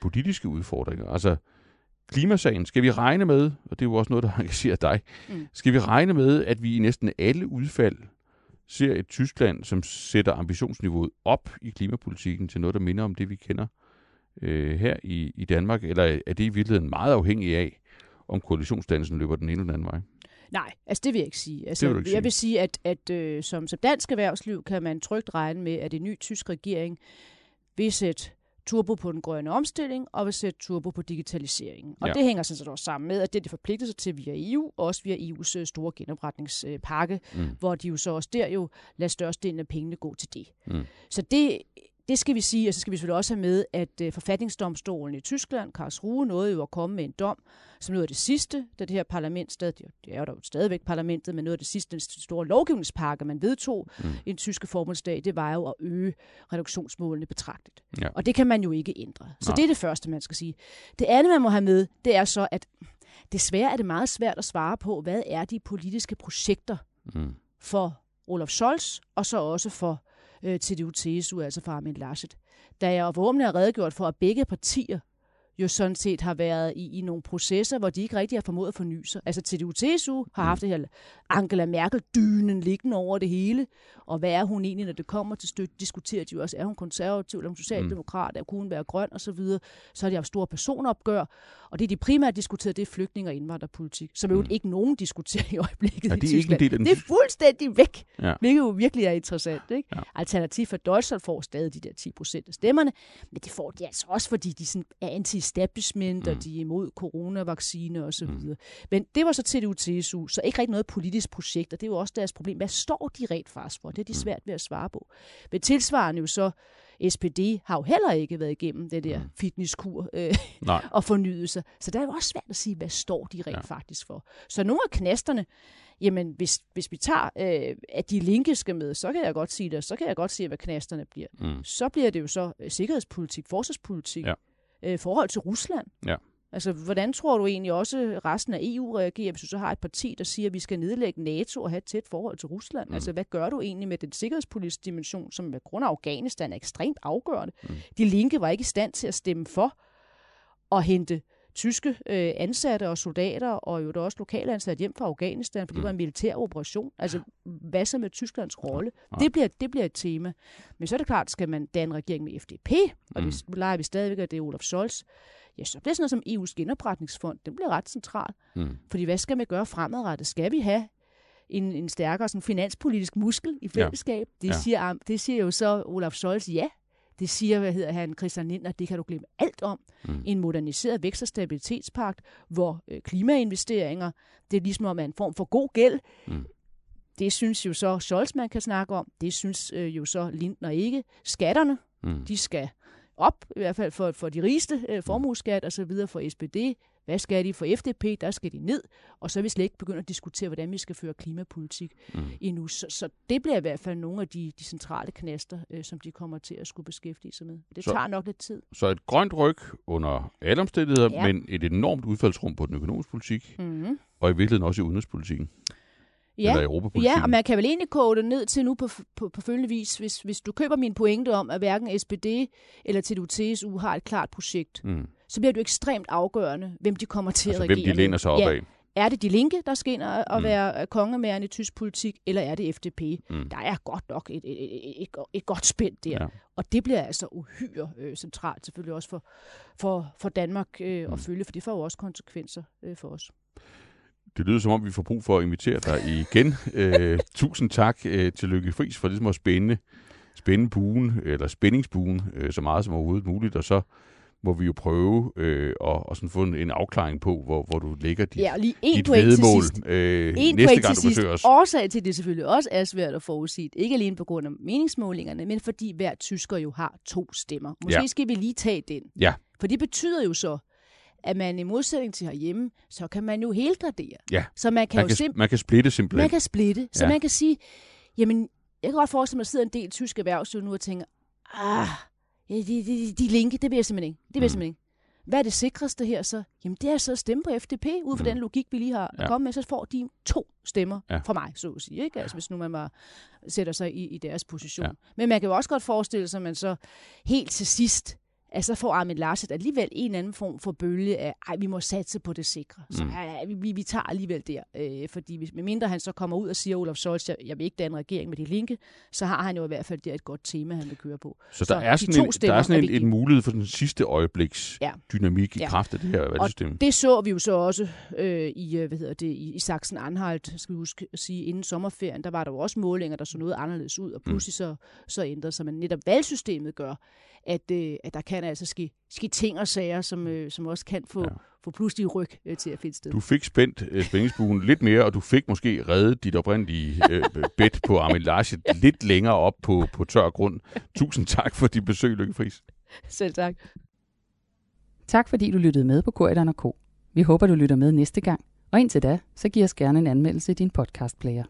Speaker 2: politiske udfordringer? Altså, klimasagen, skal vi regne med, og det er jo også noget, der <laughs> engagerer dig,
Speaker 6: Mm.
Speaker 2: skal vi regne med, at vi i næsten alle udfald ser et Tyskland, som sætter ambitionsniveauet op i klimapolitikken til noget, der minder om det, vi kender øh, her i, i Danmark? Eller er det i virkeligheden meget afhængigt af, om koalitionsdannelsen løber den ene eller den anden vej?
Speaker 6: Nej, altså det vil jeg ikke sige. Altså,
Speaker 2: Det vil ikke
Speaker 6: jeg vil sige, at, at øh, som, som dansk erhvervsliv kan man trygt regne med, at en ny tysk regering vil sætte turbo på den grønne omstilling og vil sætte turbo på digitaliseringen. Og
Speaker 2: Ja.
Speaker 6: det hænger sådan set også sammen med, at det er de forpligtet sig til via EU, og også via EU's øh, store genopretningspakke,
Speaker 2: Mm.
Speaker 6: hvor de jo så også der jo lader størstedelen af pengene gå til det.
Speaker 2: Mm.
Speaker 6: Så det, det skal vi sige, og så skal vi selvfølgelig også have med, at øh, forfatningsdomstolen i Tyskland, Karlsruhe, nåede jo at komme med en dom, som noget af det sidste, da det her parlament stadig, det er jo jo stadigvæk parlamentet, men noget af det sidste, den store lovgivningspakke, man vedtog
Speaker 2: Mm.
Speaker 6: i den tyske forbundsdag, det var jo at øge reduktionsmålene betragteligt.
Speaker 2: Ja.
Speaker 6: Og det kan man jo ikke ændre. Så
Speaker 2: Nej.
Speaker 6: det er det første, man skal sige. Det andet, man må have med, det er så, at desværre er det meget svært at svare på, hvad er de politiske projekter
Speaker 2: Mm.
Speaker 6: for Olaf Scholz, og så også for øh, TDU-TSU, altså fra Armin Laschet. Da jeg forhåbentlig har redegjort for, at begge partier jo sådan set har været i, i nogle processer, hvor de ikke rigtig har formået at forny sig. Altså CDU-CSU har haft det her Angela Merkel-dynen liggende over det hele, og hvad er hun egentlig, når det kommer til støtte, diskuterer de jo også, er hun konservativ, eller er hun socialdemokrat, er kunne hun være grøn, og så videre. Så har de haft store personopgør, og det de primært diskuteret, det er flygtninge og indvandrerpolitik, som jo
Speaker 2: Mm.
Speaker 6: ikke nogen diskuterer i øjeblikket
Speaker 2: Er
Speaker 6: i
Speaker 2: det ikke en del af den
Speaker 6: det er fuldstændig væk,
Speaker 2: Ja.
Speaker 6: hvilket jo virkelig er interessant. Ikke?
Speaker 2: Ja.
Speaker 6: Alternativ for Deutschland får stadig de der 10 procent af stemmerne, men det får de altså også, fordi de sådan er anti-establishment, mm.
Speaker 2: Mm.
Speaker 6: og de er imod coronavaccine og så videre. Men det var så til CDU-CSU, så ikke rigtig noget politisk projekt, og det er jo også deres problem. Hvad står de rent faktisk for? Det er de svært ved at svare på. Men tilsvarende jo så, SPD har jo heller ikke været igennem det der fitnesskur øh,
Speaker 2: Nej. <laughs>
Speaker 6: og fornyet sig. Så der er jo også svært at sige, hvad står de rent
Speaker 2: Ja.
Speaker 6: faktisk for. Så nogle af knasterne, jamen hvis, hvis vi tager, øh, at de linke skal med, så kan jeg godt sige det, så kan jeg godt se, hvad knasterne bliver.
Speaker 2: Mm.
Speaker 6: Så bliver det jo så øh, sikkerhedspolitik, forsvarspolitik,
Speaker 2: Ja.
Speaker 6: Øh, forhold til Rusland.
Speaker 2: Ja.
Speaker 6: Altså, hvordan tror du egentlig også resten af EU reagerer, hvis du så har et parti, der siger, at vi skal nedlægge NATO og have et tæt forhold til Rusland?
Speaker 2: Mm.
Speaker 6: Altså, hvad gør du egentlig med den sikkerhedspolitiske dimension, som med grund af Afghanistan er ekstremt afgørende?
Speaker 2: Mm.
Speaker 6: De linke var ikke i stand til at stemme for at hente tyske øh, ansatte og soldater, og jo også lokale ansatte hjem fra Afghanistan, for det
Speaker 2: Mm.
Speaker 6: var en militær operation. Altså, hvad så med Tysklands rolle?
Speaker 2: Nej.
Speaker 6: Det bliver, det bliver et tema. Men så er det klart, skal man danne regering med FDP, og
Speaker 2: Mm.
Speaker 6: det leger vi stadigvæk, at det er Olaf Scholz, ja, så bliver sådan noget som EU's genopretningsfond, den bliver ret central.
Speaker 2: Mm.
Speaker 6: Fordi hvad skal man gøre fremadrettet? Skal vi have en, en stærkere sådan, finanspolitisk muskel i fællesskab? Ja. Det,
Speaker 2: Ja.
Speaker 6: siger, det siger jo så Olaf Scholz ja. Det siger, hvad hedder han, Christian Lindner, det kan du glemme alt om.
Speaker 2: Mm.
Speaker 6: En moderniseret vækst- og stabilitetspagt, hvor øh, klimainvesteringer, det er ligesom om er en form for god gæld.
Speaker 2: Mm.
Speaker 6: Det synes jo så Scholz, man kan snakke om. Det synes øh, jo så Lindner ikke. Skatterne,
Speaker 2: Mm.
Speaker 6: de skal op, i hvert fald for, for de rigeste, øh, formueskat og så videre for SPD. Hvad skal de for FDP? Der skal de ned. Og så er vi slet ikke begyndt at diskutere, hvordan vi skal føre klimapolitik
Speaker 2: Mm.
Speaker 6: endnu. Så, så det bliver i hvert fald nogle af de, de centrale knaster, øh, som de kommer til at skulle beskæftige sig med. Det
Speaker 2: Så-
Speaker 6: tager nok lidt tid.
Speaker 2: Så et grønt ryg under alle omstændigheder,
Speaker 6: Ja.
Speaker 2: men et enormt udfaldsrum på den økonomiske politik,
Speaker 6: Mm-hmm.
Speaker 2: og i virkeligheden også i udenrigspolitikken,
Speaker 6: Ja.
Speaker 2: eller europapolitikken.
Speaker 6: Ja, og man kan vel egentlig koge det ned til nu på, på, på følgende vis, hvis, hvis du køber min pointe om, at hverken SPD eller TDU-TSU har et klart projekt,
Speaker 2: Mm.
Speaker 6: så bliver det jo ekstremt afgørende, hvem de kommer til
Speaker 2: Altså,
Speaker 6: at
Speaker 2: hvem
Speaker 6: regere
Speaker 2: de læner sig op
Speaker 6: ja.
Speaker 2: af.
Speaker 6: Er det de linke, der skal ind og, og
Speaker 2: Mm.
Speaker 6: være kongemæren i tysk politik, eller er det FDP?
Speaker 2: Mm.
Speaker 6: Der er godt nok et, et, et, et, et godt spænd der.
Speaker 2: Ja.
Speaker 6: Og det bliver altså uhyre øh, centralt, selvfølgelig også for, for, for Danmark øh,
Speaker 2: Mm.
Speaker 6: at følge, for det får jo også konsekvenser øh, for os.
Speaker 2: Det lyder som om, vi får brug for at invitere dig igen. øh, tusind tak øh, til Lykke Friis for ligesom at spænde, spænde buen, eller spændingsbuen, øh, så meget som overhovedet muligt, og så må vi jo prøve øh, at, at sådan få en, en afklaring på, hvor, hvor du lægger dit,
Speaker 6: Ja, og lige en
Speaker 2: dit
Speaker 6: point til
Speaker 2: vedmål
Speaker 6: sidst.
Speaker 2: øh,
Speaker 6: En
Speaker 2: næste gang,
Speaker 6: til
Speaker 2: du besøger os.
Speaker 6: Årsag til, det selvfølgelig også er svært at forudsige. Ikke alene på grund af meningsmålingerne, men fordi hver tysker jo har to stemmer. Måske
Speaker 2: Ja.
Speaker 6: skal vi lige tage den.
Speaker 2: Ja.
Speaker 6: For det betyder jo så, at man i modsætning til herhjemme, så kan man jo helgradere.
Speaker 2: Ja.
Speaker 6: Så man kan
Speaker 2: Man
Speaker 6: jo
Speaker 2: kan, man kan splitte simpelthen.
Speaker 6: man kan splitte. Så
Speaker 2: Ja.
Speaker 6: man kan sige, jamen, jeg kan godt forestille mig, at der sidder en del tyske erhvervsliv nu og tænker, ah, de, de, de, linke, det vil jeg simpelthen ikke. Det vil jeg
Speaker 2: Mm.
Speaker 6: simpelthen ikke. Hvad er det sikreste her så? Jamen, det er så at stemme på FDP, ud fra
Speaker 2: Mm.
Speaker 6: den logik, vi lige har
Speaker 2: Ja.
Speaker 6: kommet med, så får de to stemmer
Speaker 2: Ja.
Speaker 6: fra mig, så at sige. Ikke? Altså, hvis nu man bare sætter sig i, i deres position.
Speaker 2: Ja.
Speaker 6: Men man kan jo også godt forestille sig, at man så helt til sidst, altså så får Armin Larset alligevel en eller anden form for bølge af, ej, vi må satse på det sikre. Så
Speaker 2: Mm.
Speaker 6: ja, vi- vi, tager alligevel der. Øh, fordi hvis, medmindre han så kommer ud og siger, Olaf Scholz, jeg, jeg vil ikke danne regering med de linke, så har han jo i hvert fald der et godt tema, han vil køre på.
Speaker 2: Så der
Speaker 6: Så
Speaker 2: er
Speaker 6: de
Speaker 2: sådan,
Speaker 6: to
Speaker 2: en, der er sådan en, en mulighed for den sidste øjebliks
Speaker 6: Ja.
Speaker 2: dynamik i
Speaker 6: Ja.
Speaker 2: kraft af det her valgsystem.
Speaker 6: Det så vi jo så også øh, i, øh, hvad hedder det, i, i Sachsen-Anhalt, skal vi huske at sige, inden sommerferien, der var der jo også målinger, der så noget anderledes ud, og
Speaker 2: Mm.
Speaker 6: pludselig så, så ændrede sig. Men netop valgsystemet gør, at, øh, at der kan altså ske, ske ting og sager, som, øh, som også kan få, Ja. få pludselig ryg øh, til at finde sted.
Speaker 2: Du fik spændt øh, spændingsbuen lidt mere, og du fik måske reddet dit oprindelige øh, bed på Armin Laschet <laughs> lidt længere op på, på tør grund. Tusind tak for dit besøg, Lykke Friis.
Speaker 6: Selv tak.
Speaker 1: Tak fordi du lyttede med på Korridoren K. Vi håber, du lytter med næste gang. Og indtil da, så giv os gerne en anmeldelse i din podcastplayer.